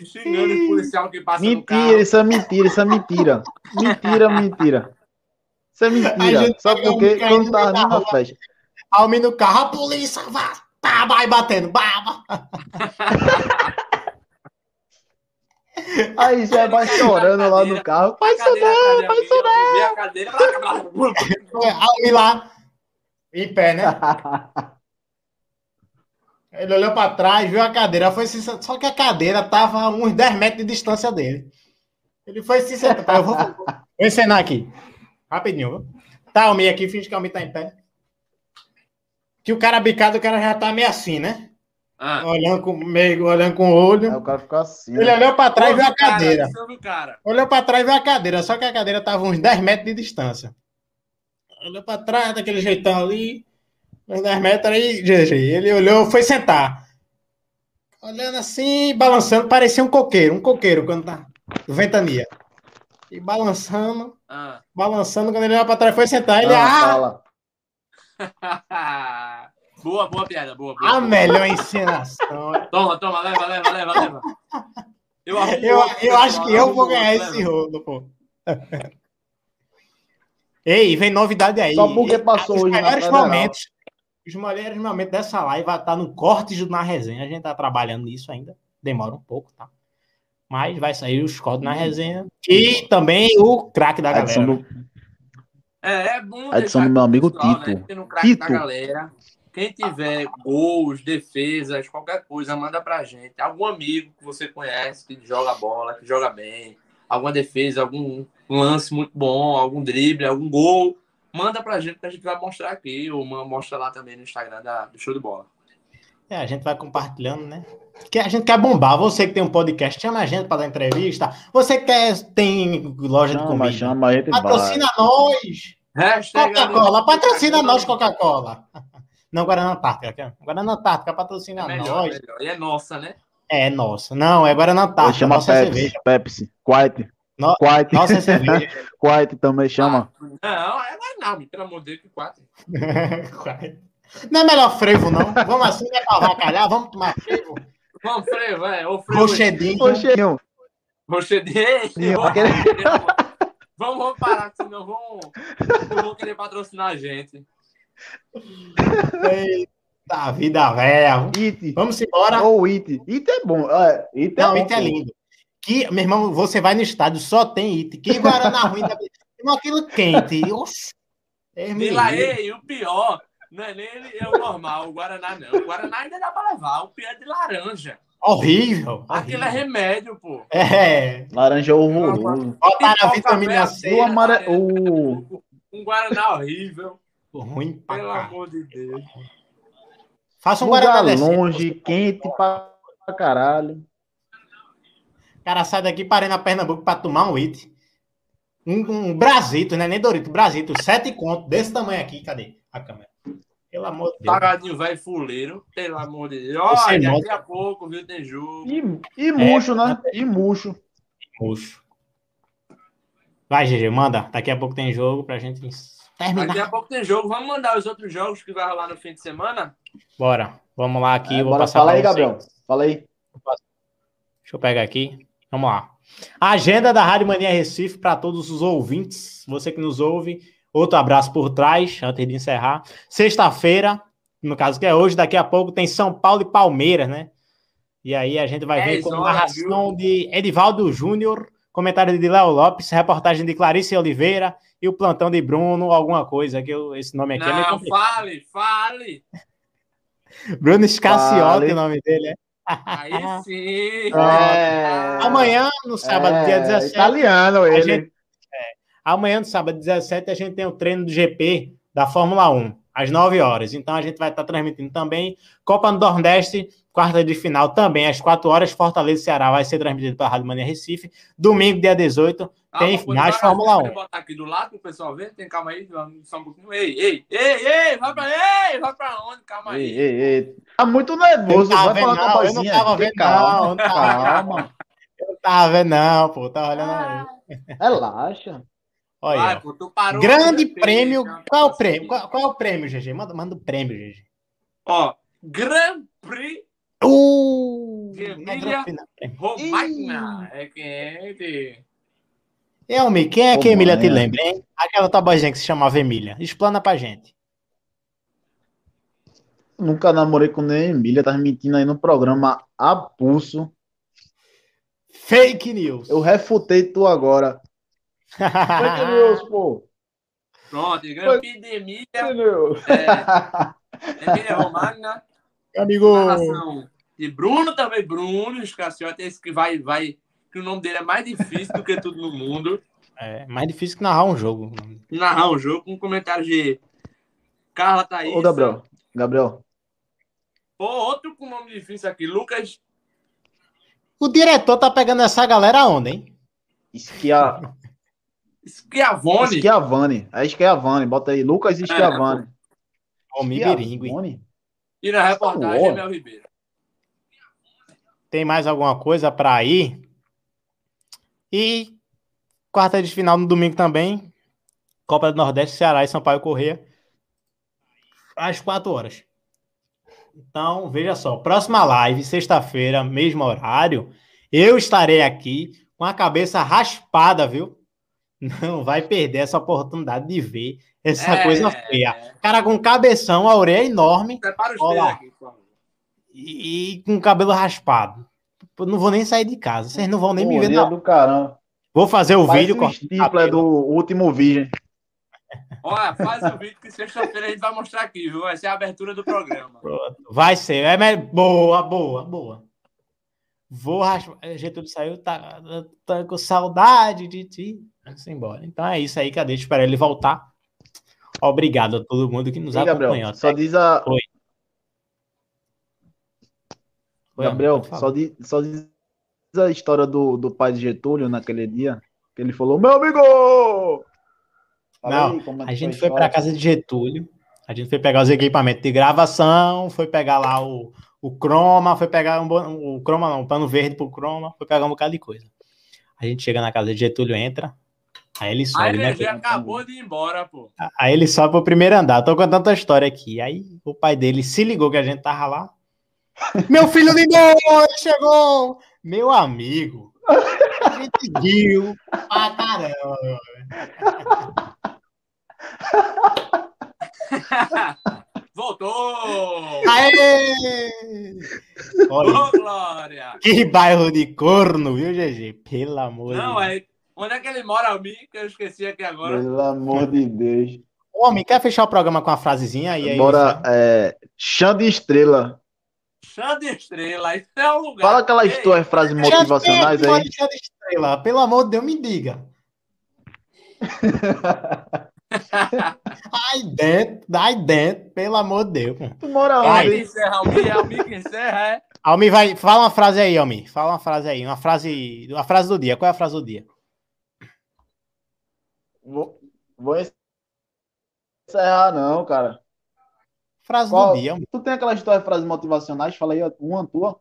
Xingando os policial que passa no carro. Mentira, isso é mentira, isso é mentira. Mentira, mentira. Isso é mentira. gente Sabe pega por quê? um Quando tava na rua. festa. Almi no carro, a polícia vai, tá, vai batendo, baba. Aí já vai chorando lá no carro. Vai chorar, vai chorar. A cadeira. Almi lá, em pé, né? Ele olhou pra trás, viu a cadeira, foi se... só que a cadeira tava a uns 10 metros de distância dele. Ele foi se sentar. Eu vou, vou encenar aqui. Rapidinho, viu? Tá, Almi aqui, finge que Almi tá em pé. Que o cara bicado, o cara já tá meio assim, né? Ah. Olhando com, meio, olhando com o olho. Aí o cara ficou assim. Ele olhou pra trás e viu a cara, cadeira. Olhou pra trás e viu a cadeira, só que a cadeira tava uns 10 metros de distância. Olhou pra trás, daquele jeitão ali, uns 10 metros aí, GG. Ele olhou, foi sentar. Olhando assim, balançando, parecia um coqueiro, um coqueiro quando tá ventania. E balançando, Ah. balançando, quando ele olhou pra trás, foi sentar. Ele, Ah, ah, fala. boa, boa piada, boa. boa a boa. melhor encenação. Toma, toma, leva, leva, leva, leva. Eu, Eu, outro, eu acho que eu vou ganhar outro, esse rolo, pô. Ei, vem novidade aí. Só porque passou Os hoje na melhores momentos, os melhores momentos dessa live vai estar no corte na resenha. A gente tá trabalhando nisso ainda. Demora um pouco, tá? Mas vai sair os cortes na resenha. E também o craque da galera. É, é bom a edição deixar do meu amigo pessoal, Tito. Né? Tem no craque da Tito. galera. Quem tiver gols, defesas, qualquer coisa, manda pra gente. Algum amigo que você conhece que joga bola, que joga bem, alguma defesa, algum lance muito bom, algum drible, algum gol, manda pra gente que a gente vai mostrar aqui, ou mostra lá também no Instagram da, do Show de Bola. É, a gente vai compartilhando, né? Que a gente quer bombar. Você que tem um podcast, chama a gente para dar entrevista. Você que quer, tem loja de Chama, comida. chama, a gente Patrocina nós. Coca-Cola, patrocina nós, Coca-Cola. Não, Guaraná Antártica. Guaraná Antártica, patrocina melhor, nós. melhor. E é nossa, né? É nossa. Não, é Guaraná Antártica. chama Nossa Pepsi, cerveja. Pepsi, Quiet. No- Quiet. Nossa cerveja. Quiet também chama. Não, é não, pelo amor de Deus, que quatro. Não é melhor frevo, não. Vamos assim, né, pra avacalhar, vamos tomar frevo. Vamos, freio, é. Ô, freio. Rochedinho. Rochedinho. Rochedinho. Querer- Vamos, vamos parar, senão vão, não vão querer patrocinar a gente. Eita, vida velha. It. Vamos embora. Ou It. It é bom. É, It é Não, bom, It é lindo. Que, meu irmão, você vai no estádio, só tem It. Que Guaraná ruim da Irmão, aquilo quente. Oxi. É E ei, o pior, não é nem é o normal, o Guaraná não. O Guaraná ainda dá pra levar, o pior é de laranja. Horrível. Aquilo é remédio, pô. É. Laranja horroroso. Botaram a vitamina C. O amare... o... Um Guaraná horrível. Ruim pra Pelo cá. amor de Deus. Faça um Lugar Guaraná desse. longe, quente pra caralho. O cara sai daqui parando a Pernambuco pra tomar um it. Um, um brasito, né? Nem Dorito, brasito. Sete contos, desse tamanho aqui. Cadê a câmera? Pelo amor de Deus. Pagadinho velho fuleiro, pelo amor de Deus. Olha, nota- daqui a pouco, viu, tem jogo. E, e murcho, né? E murcho. Murcho. Vai, GG, manda. Daqui a pouco tem jogo pra gente terminar. Daqui a pouco tem jogo. Vamos mandar os outros jogos que vai rolar no fim de semana? Bora. Vamos lá aqui. É, vou bora, passar fala aí, vocês. Gabriel. Fala aí. Deixa eu pegar aqui. Vamos lá. Agenda da Rádio Mania Recife para todos os ouvintes. Você que nos ouve. Outro abraço por trás, antes de encerrar. Sexta-feira, no caso que é hoje, daqui a pouco tem São Paulo e Palmeiras, né? E aí a gente vai ver Dez com narração de Edivaldo Júnior, comentário de Léo Lopes, reportagem de Clarice Oliveira e o plantão de Bruno, alguma coisa, que eu- esse nome aqui é meio Não, complicado. fale, fale. Bruno Fale. o nome dele, é. Aí sim. Pronto. Amanhã, no sábado, É, dia 17. italiano a ele. Amanhã, no sábado 17, a gente tem o treino do GP da Fórmula 1, às 9 horas. Então a gente vai estar transmitindo também. Copa do Nordeste, quarta de final, também às 4 horas. Fortaleza e Ceará vai ser transmitido pela Rádio Mania Recife. Domingo, dia 18, tem Ah, vou finais Fórmula Pode 1. botar aqui do lado pro pessoal ver. Tem calma aí, só um pouquinho. Ei, ei, ei, ei, vai pra, ei, vai pra onde? Calma Ei, aí. ei, ei. Tá muito nervoso. Eu não tava Vai falar vendo, com a eu não tava Tem vendo, calma. não, eu não tava Calma. Eu não tava vendo, não, pô. Tava olhando. Ah. aí. Relaxa. Olha Vai, pô, tu parou Grande prêmio. cara. Qual é o prêmio? Qual, qual é o prêmio, GG? Manda, manda o prêmio, GG. Ó, Grand Prix Uh! de é Emília não. Romagna. É quente. Elmi, quem é que Como Emília te é? lembra, hein? Aquela tabazinha que se chamava Emília. Explana pra gente. Nunca namorei com nem Emília. Tá mentindo aí no programa a pulso. Fake news. Eu refutei tu agora. Fake news, pô. Pronto, Emília. Fake news. É, Emília Romagna. Amigo. De Bruno também, Bruno Scaciotti, esse que vai, vai, que o nome dele é mais difícil do que tudo no mundo. É mais difícil que narrar um jogo. Narrar o jogo com um comentário de Carla Thaís. Ô, Gabriel. Gabriel. Pô, outro com nome difícil aqui, Lucas O diretor tá pegando essa galera aonde, hein? Esquia... Schiavone. Schiavone. É Schiavone. Bota aí. Lucas Schiavone. Homem Schiavone. biringue. E na reportagem. Emel Ribeiro. Tem mais alguma coisa pra ir? E quarta de final no domingo também. Copa do Nordeste, Ceará e Sampaio Corrêa. Às 4 horas. Então, veja só. Próxima live, sexta-feira, mesmo horário. Eu estarei aqui com a cabeça raspada, viu? Não vai perder essa oportunidade de ver essa É, coisa feia. Cara com cabeção, a orelha enorme. Prepara os Olha aqui, e, e com o cabelo raspado. Eu não vou nem sair de casa. Vocês não vão nem me ver, não. do caramba. Vou fazer o Parece vídeo com Stifler do último Virgem. Olha, faz o vídeo que sexta-feira a gente vai mostrar aqui, viu? Vai ser a abertura do programa. Vai ser. É boa, boa, boa. Vou raspar. Getúlio saiu, tá, tá com saudade de ti. Vamos embora. Então é isso aí, cadê? Espero ele voltar. Obrigado a todo mundo que nos Gabriel, acompanhou. só até diz a. Oi. Oi, Gabriel, só diz, só diz a história do, do pai de Getúlio naquele dia. Que ele falou: Meu amigo! Fala Não, aí, é a gente foi para casa de Getúlio. A gente foi pegar os equipamentos de gravação, foi pegar lá o, o croma, foi pegar um, o croma não, um pano verde pro croma, foi pegar um bocado de coisa. A gente chega na casa de Getúlio, entra, aí ele A sobe, né? energia acabou de ir embora, pô. Aí ele sobe pro primeiro andar. Tô contando a história aqui. Aí o pai dele se ligou que a gente tava lá. Meu filho ligou, ele chegou! Meu amigo, a gente riu pra caramba. Voltou! Aê! Olha, Ô, Glória! que bairro de corno, viu, GG? Pelo amor Não, de Deus. É. Onde é que ele mora, mim? Que eu esqueci aqui agora. Pelo amor de Deus. Homem, quer fechar o programa com a frasezinha? E aí, Bora, é. Chã de estrela. Chã de estrela, isso é um lugar. Fala aquelas Ei, tuas frases motivacionais aí. aqui, olha, estrela. Pelo amor de Deus, me diga. Ai dentro, ai dentro, pelo amor de Deus. Tu mora onde? que encerra? O Mi, é o Mi que encerra, é? Almi vai. Fala uma frase aí, Almi. Fala uma frase aí. Uma frase. Uma frase do dia. Qual é a frase do dia? Vou, vou encerrar, não, cara. Frase Qual- do dia. Tu tem aquela história de frases motivacionais? Fala aí uma tua.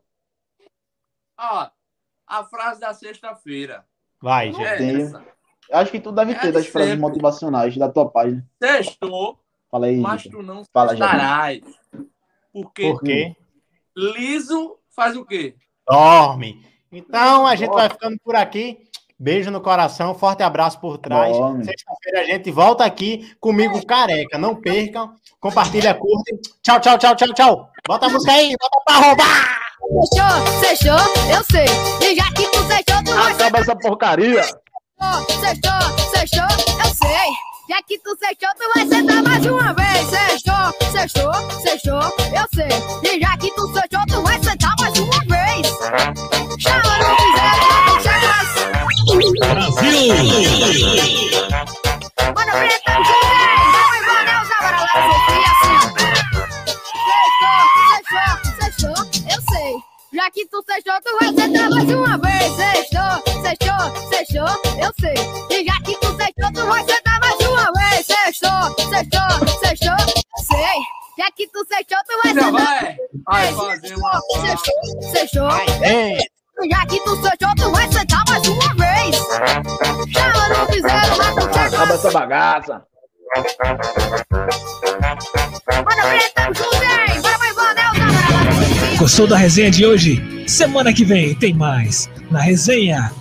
Ó, a frase da sexta-feira. Vai, É Tenho. essa. Acho que tu deve É ter de das frases sempre. motivacionais da tua página. Sextou, Fala aí. mas tu não Fala, estarás. Porque Por quê? liso faz o quê? Dorme. Então a gente vai ficando por aqui. Beijo no coração, forte abraço por trás. Sexta-feira a gente volta aqui comigo careca. Não percam. Compartilha, curtem. Tchau, tchau, tchau, tchau, tchau. Bota a música aí, bota pra roubar. Sextou, sextou, eu sei. E já que tu sextou, tu vai Acaba essa porcaria. Sextou, sextou, eu sei. Já que tu sextou, tu vai sentar mais uma vez. Sextou, sextou, sextou, eu sei. E já que tu sextou, tu vai sentar mais uma vez. Chama no piseiro, chama Mano, preta, José, não é Vanel, Zabara, lá, Sofia, assim. Sextou, sextou, sextou, eu sei. Já que tu sextou, tu vai sentar mais uma vez. Sextou, sextou, sextou, eu sei. E já que tu sextou, tu vai sentar mais uma vez. Sextou, sextou, sextou, sei. Já que tu sextou, tu vai sentar vai. Vai fazer uma Sextou, sextou. É. Já que tu sextou, tu vai sentar mais uma vez. Chama no piseiro, mata o Acaba essa bagaça. Preta, José, bora mais. Gostou da resenha de hoje? Semana que vem tem mais na resenha